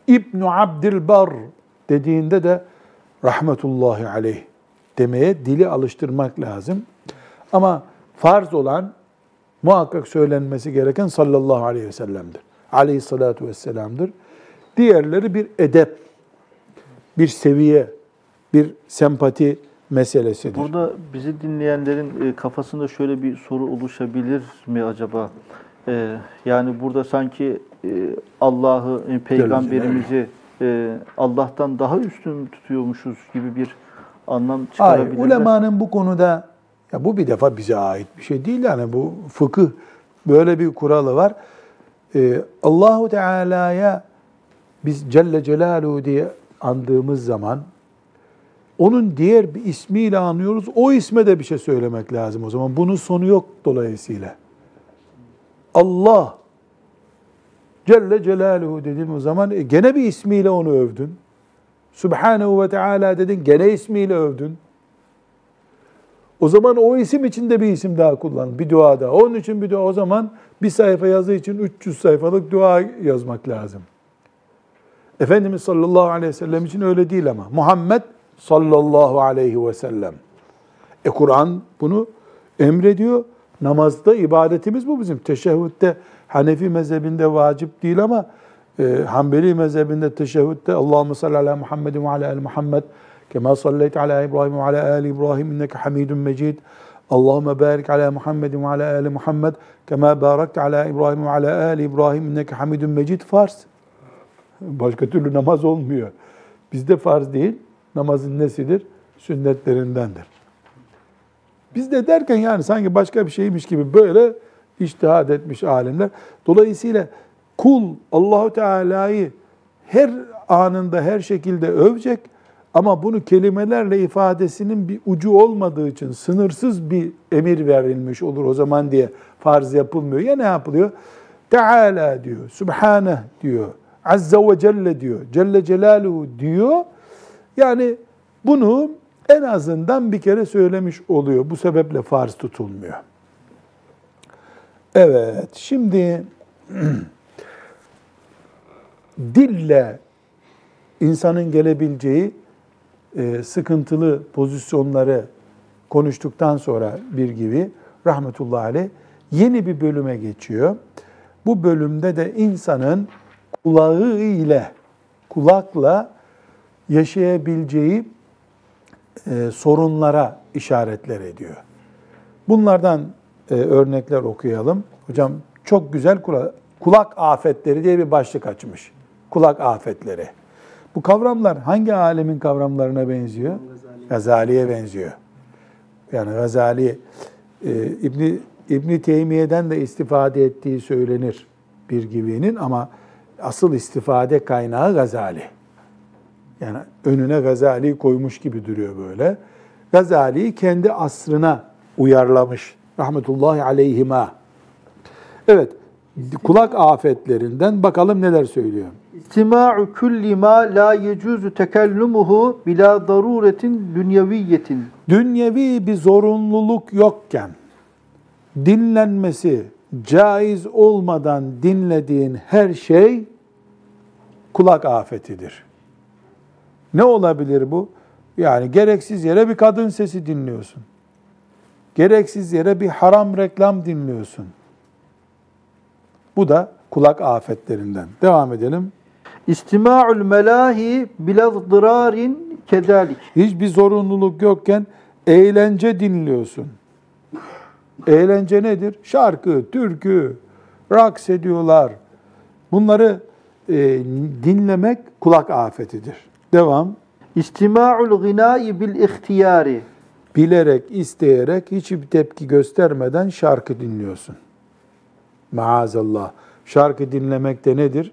İbn Abdülbar dediğinde de rahmetullahi aleyh demeye dili alıştırmak lazım. Ama farz olan muhakkak söylenmesi gereken sallallahu aleyhi ve sellem'dir. Aleyhissalatu vesselam'dır. Diğerleri bir edep, bir seviye, bir sempati meselesidir. Burada bizi dinleyenlerin e, kafasında şöyle bir soru oluşabilir mi acaba? E, Yani burada sanki e, Allah'ı, peygamberimizi Allah'tan daha üstün tutuyormuşuz gibi bir anlam Hayır, çıkarabilirler. ulemanın bu konuda, ya bu bir defa bize ait bir şey değil yani bu fıkıh böyle bir kuralı var. Ee, Allahu Teala'ya biz Celle Celaluhu diye andığımız zaman onun diğer bir ismiyle anıyoruz. O isme de bir şey söylemek lazım o zaman. Bunun sonu yok dolayısıyla. Allah Celle Celaluhu dedin o zaman e, gene bir ismiyle onu övdün. Subhanahu ve Teala dedin gene ismiyle övdün. O zaman o isim için de bir isim daha kullan. Bir dua da. Onun için bir dua. O zaman bir sayfa yazı için 300 sayfalık dua yazmak lazım. Efendimiz sallallahu aleyhi ve sellem için öyle değil ama. Muhammed sallallahu aleyhi ve sellem. E Kur'an bunu emrediyor. Namazda ibadetimiz bu bizim. Teşehhütte Hanefi mezhebinde vacip değil ama e, Hanbeli mezhebinde teşehhütte Allahümme salli ala Muhammedin ve ala ali Muhammed İbrahim ve ala ali İbrahim inneke hamidun mecid Allahümme barik ala Muhammedin ve ala ali Muhammed kema barakte ala İbrahim ve ala ali İbrahim inneke hamidun mecid farz. Başka türlü namaz olmuyor. Bizde farz değil, namazın nesidir? Sünnetlerindendir. Bizde derken yani sanki başka bir şeymiş gibi böyle iştihad etmiş alimler. Dolayısıyla kul Allahu Teala'yı her anında her şekilde övecek ama bunu kelimelerle ifadesinin bir ucu olmadığı için sınırsız bir emir verilmiş olur o zaman diye farz yapılmıyor. Ya ne yapılıyor? Teala diyor, Subhaneh diyor, Azze ve Celle diyor, Celle Celaluhu diyor. Yani bunu en azından bir kere söylemiş oluyor. Bu sebeple farz tutulmuyor. Evet, şimdi dille insanın gelebileceği sıkıntılı pozisyonları konuştuktan sonra bir gibi rahmetullahi aleyh yeni bir bölüme geçiyor. Bu bölümde de insanın kulağı ile kulakla yaşayabileceği e, sorunlara işaretler ediyor. Bunlardan e, örnekler okuyalım. Hocam çok güzel kulak, kulak afetleri diye bir başlık açmış. Kulak afetleri. Bu kavramlar hangi alemin kavramlarına benziyor? Gazali'ye benziyor. Yani Gazali e, İbni İbni Teymiye'den de istifade ettiği söylenir bir gibinin ama asıl istifade kaynağı Gazali. Yani önüne Gazali koymuş gibi duruyor böyle. Gazali'yi kendi asrına uyarlamış. Rahmetullahi aleyhima. Evet, kulak afetlerinden bakalım neler söylüyor. İstima'u kulli ma la yecuzu tekellumuhu bila daruretin dünyeviyetin. Dünyevi bir zorunluluk yokken dinlenmesi caiz olmadan dinlediğin her şey kulak afetidir. Ne olabilir bu? Yani gereksiz yere bir kadın sesi dinliyorsun. Gereksiz yere bir haram reklam dinliyorsun. Bu da kulak afetlerinden. Devam edelim. İstima'ul melahi bila dirarin kedalik. Hiçbir zorunluluk yokken eğlence dinliyorsun. Eğlence nedir? Şarkı, türkü, raks ediyorlar. Bunları e, dinlemek kulak afetidir. Devam. İstima'ul gınai bil ihtiyari. Bilerek, isteyerek, hiçbir tepki göstermeden şarkı dinliyorsun. Maazallah. Şarkı dinlemek de nedir?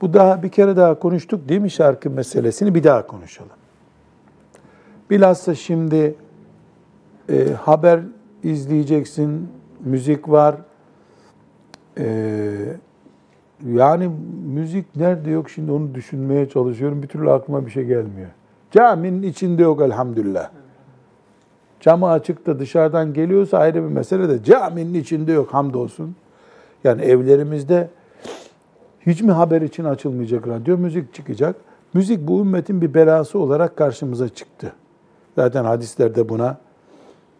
Bu daha bir kere daha konuştuk değil mi şarkı meselesini? Bir daha konuşalım. Bilhassa şimdi e, haber izleyeceksin, müzik var. E, yani müzik nerede yok şimdi onu düşünmeye çalışıyorum. Bir türlü aklıma bir şey gelmiyor. Caminin içinde yok elhamdülillah. Camı açık da dışarıdan geliyorsa ayrı bir mesele de caminin içinde yok hamdolsun. Yani evlerimizde hiç mi haber için açılmayacak radyo? Müzik çıkacak. Müzik bu ümmetin bir belası olarak karşımıza çıktı. Zaten hadislerde buna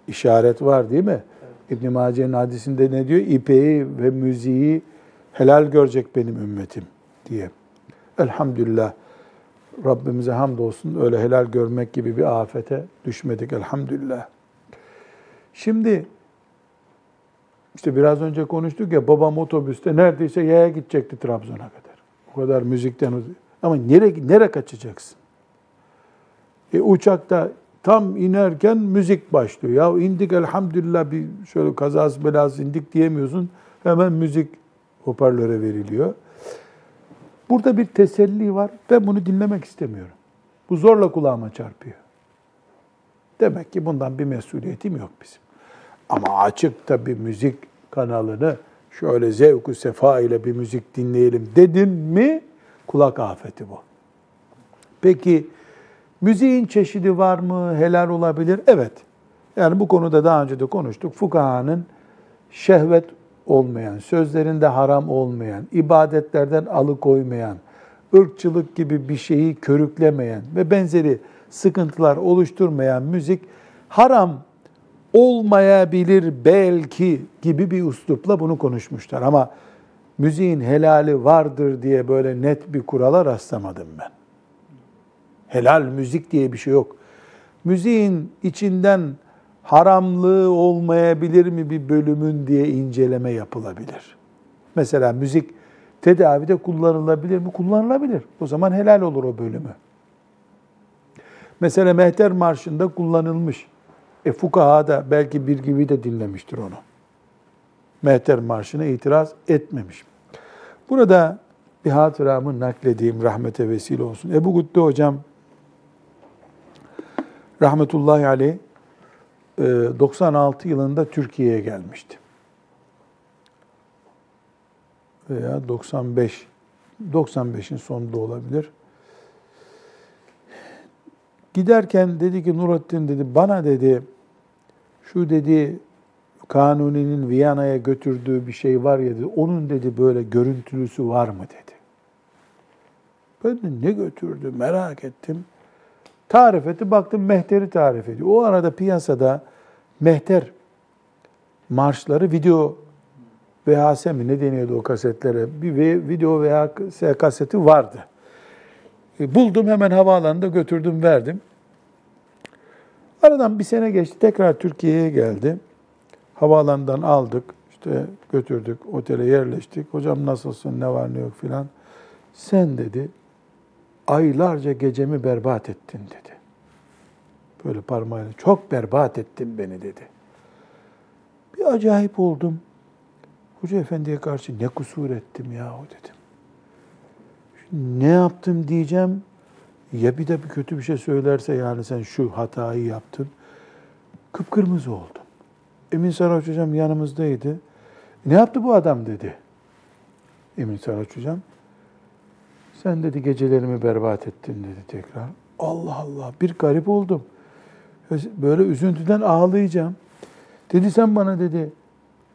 işaret var değil mi? İbn-i Mace'nin hadisinde ne diyor? İpeği ve müziği helal görecek benim ümmetim diye. Elhamdülillah. Rabbimize hamdolsun öyle helal görmek gibi bir afete düşmedik elhamdülillah. Şimdi işte biraz önce konuştuk ya babam otobüste neredeyse yaya gidecekti Trabzon'a kadar. O kadar müzikten ama nereye nereye kaçacaksın? E, uçakta tam inerken müzik başlıyor. Ya indik elhamdülillah bir şöyle kazası belası indik diyemiyorsun. Hemen müzik hoparlöre veriliyor. Burada bir teselli var. Ben bunu dinlemek istemiyorum. Bu zorla kulağıma çarpıyor. Demek ki bundan bir mesuliyetim yok bizim. Ama açık da bir müzik kanalını şöyle zevku sefa ile bir müzik dinleyelim dedin mi kulak afeti bu. Peki müziğin çeşidi var mı? Helal olabilir? Evet. Yani bu konuda daha önce de konuştuk. Fukahanın şehvet olmayan, sözlerinde haram olmayan, ibadetlerden alıkoymayan, ırkçılık gibi bir şeyi körüklemeyen ve benzeri sıkıntılar oluşturmayan müzik haram olmayabilir belki gibi bir üslupla bunu konuşmuşlar. Ama müziğin helali vardır diye böyle net bir kurala rastlamadım ben. Helal müzik diye bir şey yok. Müziğin içinden haramlığı olmayabilir mi bir bölümün diye inceleme yapılabilir. Mesela müzik tedavide kullanılabilir mi? Kullanılabilir. O zaman helal olur o bölümü. Mesela Mehter Marşı'nda kullanılmış. E fukaha da belki bir gibi de dinlemiştir onu. Mehter Marşı'na itiraz etmemiş. Burada bir hatıramı nakledeyim rahmete vesile olsun. Ebu Gütte hocam rahmetullahi aleyh 96 yılında Türkiye'ye gelmişti. Veya 95 95'in sonunda olabilir. Giderken dedi ki Nurattin dedi bana dedi şu dedi Kanuni'nin Viyana'ya götürdüğü bir şey var ya dedi. Onun dedi böyle görüntülüsü var mı dedi. Ben de ne götürdü merak ettim. Tarif etti. Baktım Mehter'i tarif ediyor. O arada piyasada Mehter marşları video VHS mi ne deniyordu o kasetlere? Bir video VHS kaseti vardı. E, buldum hemen havaalanında götürdüm verdim. Aradan bir sene geçti. Tekrar Türkiye'ye geldi. Havaalanından aldık. işte götürdük. Otele yerleştik. Hocam nasılsın? Ne var ne yok filan. Sen dedi aylarca gecemi berbat ettin dedi. Böyle parmağıyla çok berbat ettin beni dedi. Bir acayip oldum. Hoca efendiye karşı ne kusur ettim yahu dedim. Ne yaptım diyeceğim. Ya bir de bir kötü bir şey söylerse yani sen şu hatayı yaptın. Kıpkırmızı oldum. Emin Saraç hocam yanımızdaydı. Ne yaptı bu adam dedi. Emin Saraç hocam. Sen dedi gecelerimi berbat ettin dedi tekrar. Allah Allah bir garip oldum. Böyle üzüntüden ağlayacağım. Dedi sen bana dedi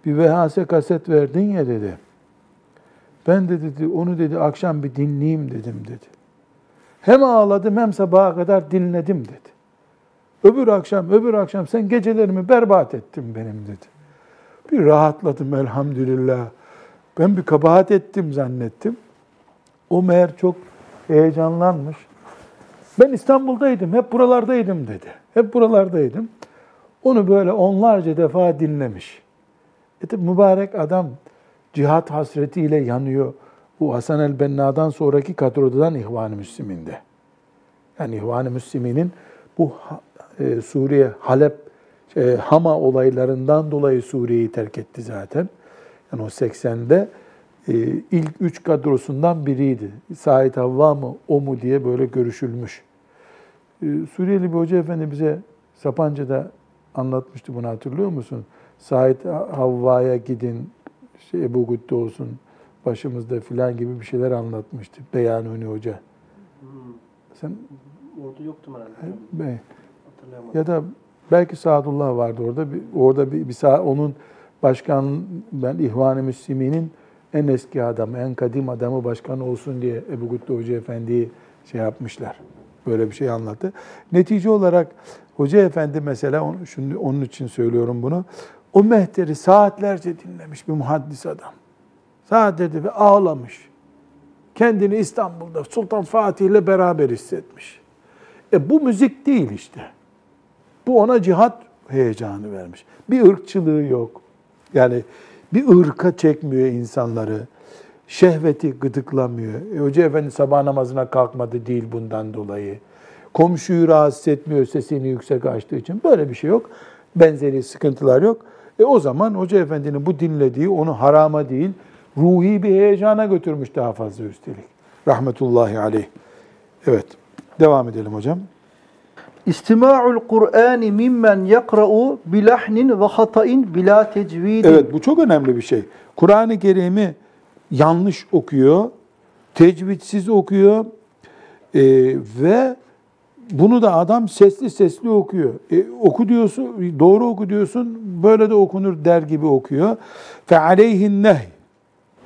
bir VHS kaset verdin ya dedi. Ben de dedi onu dedi akşam bir dinleyeyim dedim dedi. Hem ağladım hem sabaha kadar dinledim dedi. Öbür akşam öbür akşam sen gecelerimi berbat ettin benim dedi. Bir rahatladım elhamdülillah. Ben bir kabahat ettim zannettim. O meğer çok heyecanlanmış. Ben İstanbul'daydım, hep buralardaydım dedi. Hep buralardaydım. Onu böyle onlarca defa dinlemiş. E tabi mübarek adam cihat hasretiyle yanıyor. Bu Hasan el-Benna'dan sonraki kadrodan İhvan-ı Müslim'inde. Yani İhvan-ı Müslim'inin bu e, Suriye, Halep, e, Hama olaylarından dolayı Suriye'yi terk etti zaten. Yani o 80'de e, ilk üç kadrosundan biriydi. Said Havva mı, o mu diye böyle görüşülmüş. E, Suriyeli bir hoca efendi bize Sapanca'da anlatmıştı bunu hatırlıyor musun? Said Havva'ya gidin, işte Ebu Gütte olsun başımızda filan gibi bir şeyler anlatmıştı Beyanuni Hoca. Hmm. Sen Orada yoktum herhalde. be, Hatırlayamadım. ya da belki Sadullah vardı orada. Bir, orada bir, bir sağ, onun başkan ben İhvan-ı Müslümin'in en eski adamı, en kadim adamı başkan olsun diye Ebu Gütte Hoca Efendi'yi şey yapmışlar. Böyle bir şey anlattı. Netice olarak Hoca Efendi mesela, onu, şimdi onun için söylüyorum bunu. O mehteri saatlerce dinlemiş bir muhaddis adam. Saatlerce ve ağlamış. Kendini İstanbul'da Sultan Fatih ile beraber hissetmiş. E bu müzik değil işte. Bu ona cihat heyecanı vermiş. Bir ırkçılığı yok. Yani bir ırka çekmiyor insanları. Şehveti gıdıklamıyor. E, Hoca Efendi sabah namazına kalkmadı değil bundan dolayı. Komşuyu rahatsız etmiyor sesini yüksek açtığı için. Böyle bir şey yok. Benzeri sıkıntılar yok. E o zaman Hoca Efendi'nin bu dinlediği onu harama değil, ruhi bir heyecana götürmüş daha fazla üstelik. Rahmetullahi aleyh. Evet. Devam edelim hocam. İstima'ul Kur'ani mimmen yakra'u bilahnin ve hata'in bila tecvidin. Evet bu çok önemli bir şey. Kur'an-ı Kerim'i yanlış okuyor, tecvidsiz okuyor e, ve bunu da adam sesli sesli okuyor. E, oku diyorsun, doğru oku diyorsun, böyle de okunur der gibi okuyor. Fe aleyhin nehy.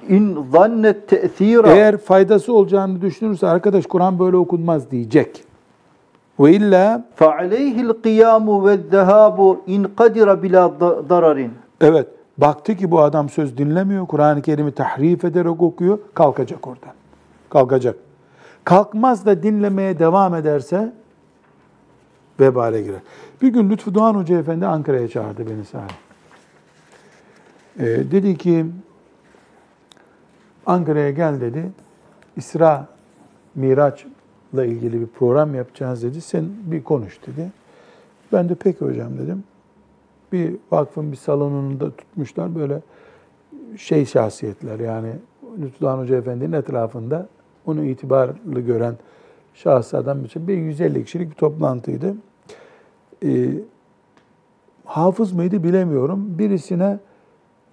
İn zannet te'thira. Eğer faydası olacağını düşünürse arkadaş Kur'an böyle okunmaz diyecek. Ve illa fe kıyamu ve zehabu in kadira bila dararin. Evet. Baktı ki bu adam söz dinlemiyor. Kur'an-ı Kerim'i tahrif ederek okuyor. Kalkacak oradan. Kalkacak. Kalkmaz da dinlemeye devam ederse vebale girer. Bir gün Lütfü Doğan Hoca Efendi Ankara'ya çağırdı beni sahi. Ee, dedi ki Ankara'ya gel dedi. İsra Miraç Miraç'la ilgili bir program yapacağız dedi. Sen bir konuş dedi. Ben de peki hocam dedim. Bir vakfın bir salonunda tutmuşlar böyle şey şahsiyetler yani Lütfü Doğan Hoca Efendi'nin etrafında onu itibarlı gören şahıslardan bir bir 150 kişilik bir toplantıydı. Ee, hafız mıydı bilemiyorum. Birisine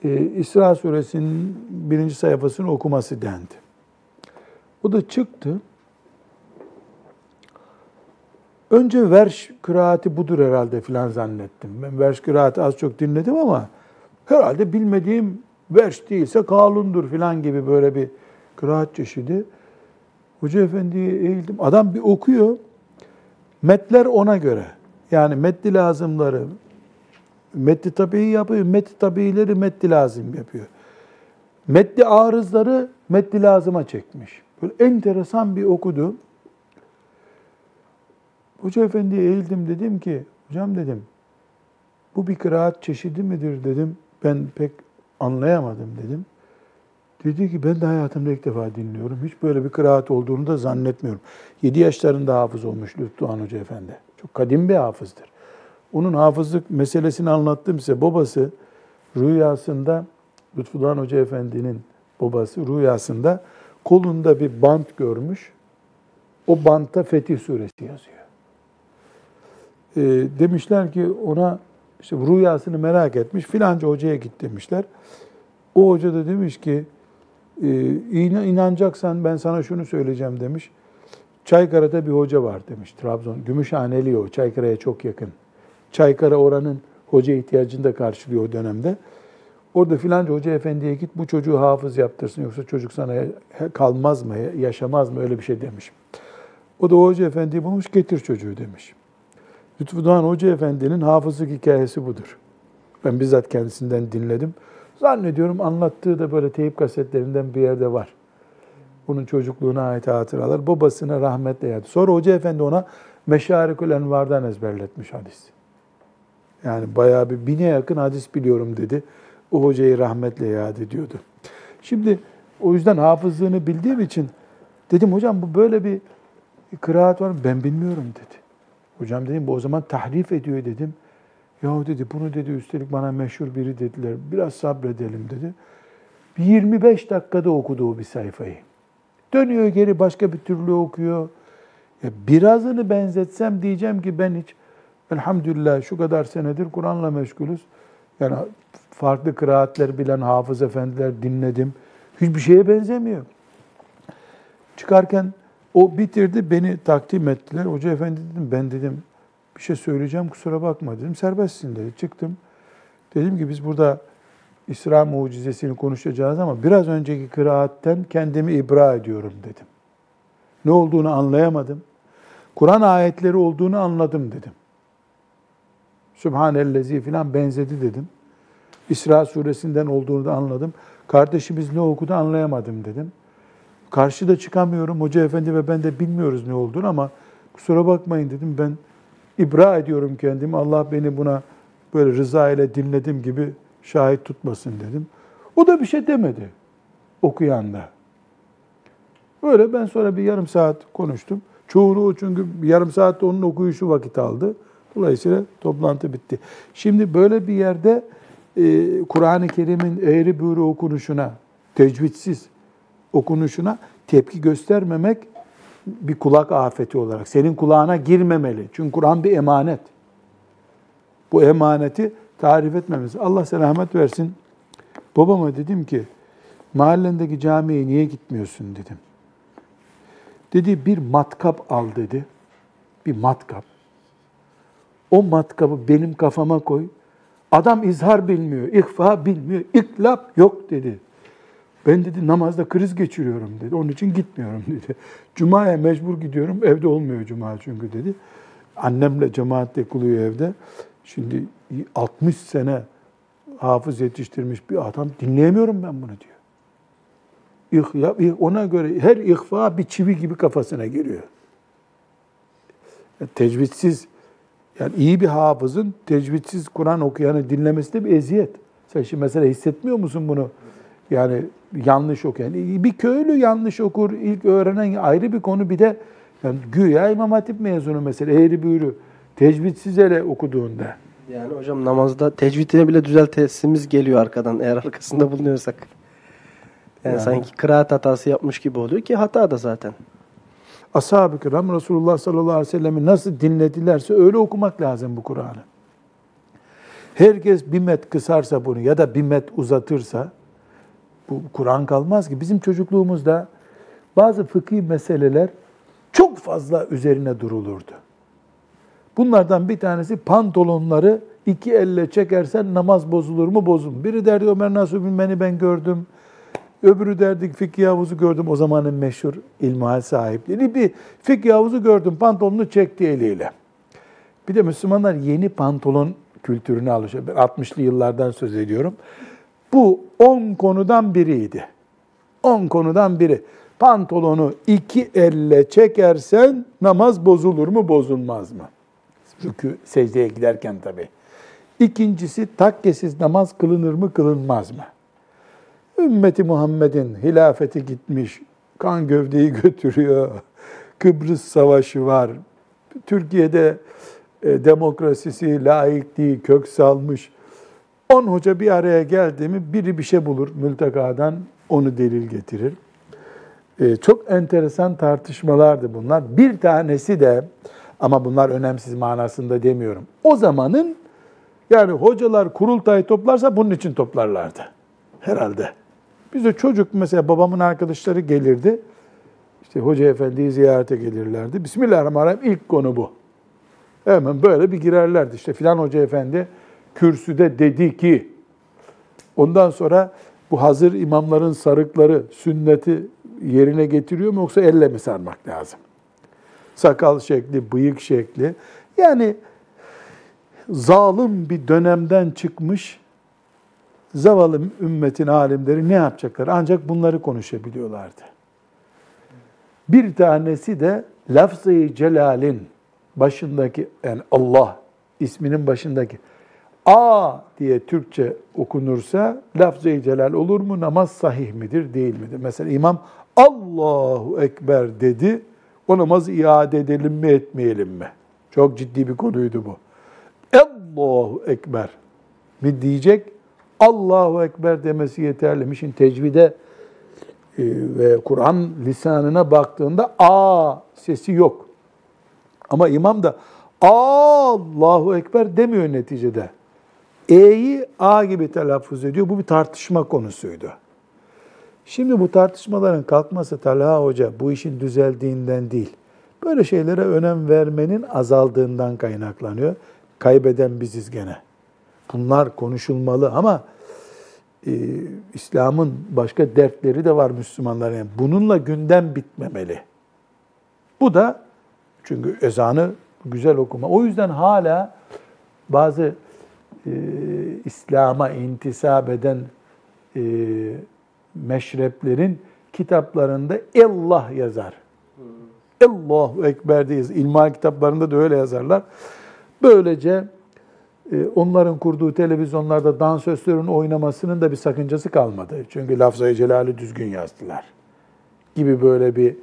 e, İsra suresinin birinci sayfasını okuması dendi. O da çıktı. Önce verş kıraati budur herhalde filan zannettim. Ben verş kıraati az çok dinledim ama herhalde bilmediğim verş değilse kalundur filan gibi böyle bir kıraat çeşidi. Hoca efendiye eğildim. Adam bir okuyor. Metler ona göre. Yani metli lazımları, metli tabii yapıyor, metli tabiileri metli lazım yapıyor. Metli arızları metli lazıma çekmiş. Böyle enteresan bir okudu. Hoca efendiye eğildim dedim ki, hocam dedim, bu bir kıraat çeşidi midir dedim. Ben pek anlayamadım dedim. Dedi ki ben de hayatımda ilk defa dinliyorum. Hiç böyle bir kıraat olduğunu da zannetmiyorum. 7 yaşlarında hafız olmuş Lütfü Doğan Hoca Efendi. Çok kadim bir hafızdır. Onun hafızlık meselesini anlattım size. Babası rüyasında Lütfü Doğan Hoca Efendi'nin babası rüyasında kolunda bir bant görmüş. O bantta Fetih Suresi yazıyor. E, demişler ki ona işte rüyasını merak etmiş. Filanca hocaya git demişler. O hoca da demiş ki e, inanacaksan ben sana şunu söyleyeceğim demiş. Çaykara'da bir hoca var demiş. Trabzon, Gümüşhaneli o. Çaykara'ya çok yakın. Çaykara oranın hoca ihtiyacını da karşılıyor o dönemde. Orada filanca hoca efendiye git bu çocuğu hafız yaptırsın yoksa çocuk sana kalmaz mı, yaşamaz mı öyle bir şey demiş. O da o hoca efendiyi bulmuş getir çocuğu demiş. Lütfü Doğan Hoca Efendi'nin hafızlık hikayesi budur. Ben bizzat kendisinden dinledim. Zannediyorum anlattığı da böyle teyip kasetlerinden bir yerde var. Bunun çocukluğuna ait hatıralar. Babasına rahmetle yadı. Sonra Hoca Efendi ona Meşarikül Envar'dan ezberletmiş hadis. Yani bayağı bir bine yakın hadis biliyorum dedi. O hocayı rahmetle yad ediyordu. Şimdi o yüzden hafızlığını bildiğim için dedim hocam bu böyle bir kıraat var mı? Ben bilmiyorum dedi. Hocam dedim bu o zaman tahrif ediyor dedim. Yahu dedi bunu dedi üstelik bana meşhur biri dediler. Biraz sabredelim dedi. Bir 25 dakikada okudu o bir sayfayı. Dönüyor geri başka bir türlü okuyor. Ya birazını benzetsem diyeceğim ki ben hiç elhamdülillah şu kadar senedir Kur'an'la meşgulüz. Yani farklı kıraatler bilen hafız efendiler dinledim. Hiçbir şeye benzemiyor. Çıkarken o bitirdi, beni takdim ettiler. Hoca efendi dedim, ben dedim bir şey söyleyeceğim kusura bakma dedim. Serbestsin dedi. Çıktım. Dedim ki biz burada İsra mucizesini konuşacağız ama biraz önceki kıraatten kendimi ibra ediyorum dedim. Ne olduğunu anlayamadım. Kur'an ayetleri olduğunu anladım dedim. Sübhanellezi filan benzedi dedim. İsra suresinden olduğunu da anladım. Kardeşimiz ne okudu anlayamadım dedim. Karşıda çıkamıyorum. Hoca efendi ve ben de bilmiyoruz ne olduğunu ama kusura bakmayın dedim. Ben ibra ediyorum kendimi. Allah beni buna böyle rıza ile dinledim gibi şahit tutmasın dedim. O da bir şey demedi okuyan da. Böyle ben sonra bir yarım saat konuştum. Çoğunu çünkü yarım saatte onun okuyuşu vakit aldı. Dolayısıyla toplantı bitti. Şimdi böyle bir yerde e, Kur'an-ı Kerim'in eğri büğrü okunuşuna, tecvidsiz okunuşuna tepki göstermemek bir kulak afeti olarak senin kulağına girmemeli. Çünkü Kur'an bir emanet. Bu emaneti tarif etmemiz. Allah selamet versin. Babama dedim ki mahallendeki camiye niye gitmiyorsun dedim. Dedi bir matkap al dedi. Bir matkap. O matkabı benim kafama koy. Adam izhar bilmiyor, ihfa bilmiyor, iklap yok dedi. Ben dedi namazda kriz geçiriyorum dedi. Onun için gitmiyorum dedi. Cuma'ya mecbur gidiyorum. Evde olmuyor cuma çünkü dedi. Annemle cemaatle kılıyor evde. Şimdi 60 sene hafız yetiştirmiş bir adam dinleyemiyorum ben bunu diyor. İhya, ona göre her ihfa bir çivi gibi kafasına giriyor. Tecvidsiz yani iyi bir hafızın tecvidsiz Kur'an okuyanı dinlemesi de bir eziyet. Sen şimdi mesela hissetmiyor musun bunu? Yani yanlış okuyan. Bir köylü yanlış okur, ilk öğrenen ayrı bir konu. Bir de yani güya İmam Hatip mezunu mesela eğri büğrü. Tecvidsiz hele okuduğunda. Yani hocam namazda tecvidini bile düzeltesimiz geliyor arkadan eğer arkasında bulunuyorsak. Yani, Yani. sanki kıraat hatası yapmış gibi oluyor ki hata da zaten. Ashab-ı kiram Resulullah sallallahu aleyhi ve sellem'i nasıl dinledilerse öyle okumak lazım bu Kur'an'ı. Herkes bir met kısarsa bunu ya da bir met uzatırsa bu Kur'an kalmaz ki. Bizim çocukluğumuzda bazı fıkhi meseleler çok fazla üzerine durulurdu. Bunlardan bir tanesi pantolonları iki elle çekersen namaz bozulur mu bozulur. Biri derdi Ömer Nasuh Bilmen'i ben gördüm. Öbürü derdi fikih havuzu gördüm. O zamanın meşhur ilmihal sahipleri. Bir fikih havuzu gördüm. Pantolonunu çekti eliyle. Bir de Müslümanlar yeni pantolon kültürüne alışıyor. Ben 60'lı yıllardan söz ediyorum. Bu 10 konudan biriydi. 10 konudan biri. Pantolonu iki elle çekersen namaz bozulur mu bozulmaz mı? Rükü secdeye giderken tabii. İkincisi takkesiz namaz kılınır mı kılınmaz mı? Ümmeti Muhammed'in hilafeti gitmiş, kan gövdeyi götürüyor. Kıbrıs Savaşı var. Türkiye'de e, demokrasisi, laikliği kök salmış. On hoca bir araya geldi mi biri bir şey bulur mültekadan onu delil getirir. E, çok enteresan tartışmalardı bunlar. Bir tanesi de ama bunlar önemsiz manasında demiyorum. O zamanın yani hocalar kurultay toplarsa bunun için toplarlardı. Herhalde. Bizde çocuk mesela babamın arkadaşları gelirdi. İşte hoca efendiyi ziyarete gelirlerdi. Bismillahirrahmanirrahim ilk konu bu. Hemen böyle bir girerlerdi. İşte filan hoca efendi kürsüde dedi ki ondan sonra bu hazır imamların sarıkları sünneti yerine getiriyor mu yoksa elle mi sarmak lazım? Sakal şekli, bıyık şekli. Yani zalim bir dönemden çıkmış zavallı ümmetin alimleri ne yapacaklar? Ancak bunları konuşabiliyorlardı. Bir tanesi de lafz-ı celalin başındaki yani Allah isminin başındaki A diye Türkçe okunursa lafz-ı celal olur mu? Namaz sahih midir, değil midir? Mesela imam Allahu Ekber dedi. O namazı iade edelim mi, etmeyelim mi? Çok ciddi bir konuydu bu. Allahu Ekber mi diyecek? Allahu Ekber demesi yeterli? Şimdi tecvide e, ve Kur'an lisanına baktığında A sesi yok. Ama imam da Allahu Ekber demiyor neticede. E'yi A gibi telaffuz ediyor. Bu bir tartışma konusuydu. Şimdi bu tartışmaların kalkması Talha Hoca bu işin düzeldiğinden değil. Böyle şeylere önem vermenin azaldığından kaynaklanıyor. Kaybeden biziz gene. Bunlar konuşulmalı ama e, İslam'ın başka dertleri de var Müslümanların. Yani bununla gündem bitmemeli. Bu da çünkü ezanı güzel okuma. O yüzden hala bazı e, İslam'a intisap eden e, meşreplerin kitaplarında Allah yazar. Allahu Ekber diye İlmihal kitaplarında da öyle yazarlar. Böylece e, onların kurduğu televizyonlarda dansözlerin oynamasının da bir sakıncası kalmadı. Çünkü lafzayı celali düzgün yazdılar. Gibi böyle bir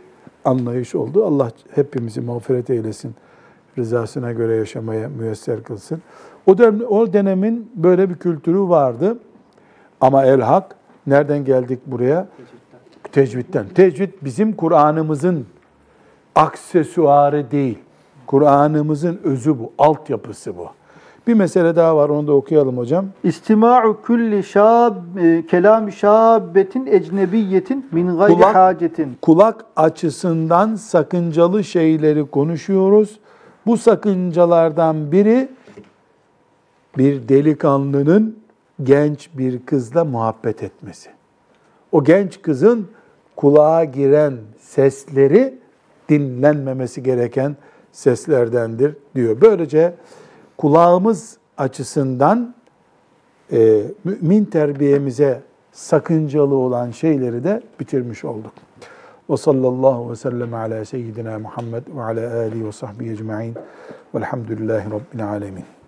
anlayış oldu. Allah hepimizi mağfiret eylesin. Rızasına göre yaşamaya müyesser kılsın. O, dönem, o dönemin böyle bir kültürü vardı. Ama el-hak, nereden geldik buraya? Tecvitten. Tecvid bizim Kur'an'ımızın aksesuarı değil. Kur'an'ımızın özü bu, altyapısı bu. Bir mesele daha var, onu da okuyalım hocam. İstima'u kulli şab e, kelam şabbetin ecnebiyetin min gayri Kulak- hacetin. Kulak açısından sakıncalı şeyleri konuşuyoruz. Bu sakıncalardan biri bir delikanlının genç bir kızla muhabbet etmesi. O genç kızın kulağa giren sesleri dinlenmemesi gereken seslerdendir diyor. Böylece kulağımız açısından e, mümin terbiyemize sakıncalı olan şeyleri de bitirmiş olduk. Ve sallallahu ve sellem ala seyyidina Muhammed ve ala alihi ve sahbihi ecma'in velhamdülillahi rabbil alemin.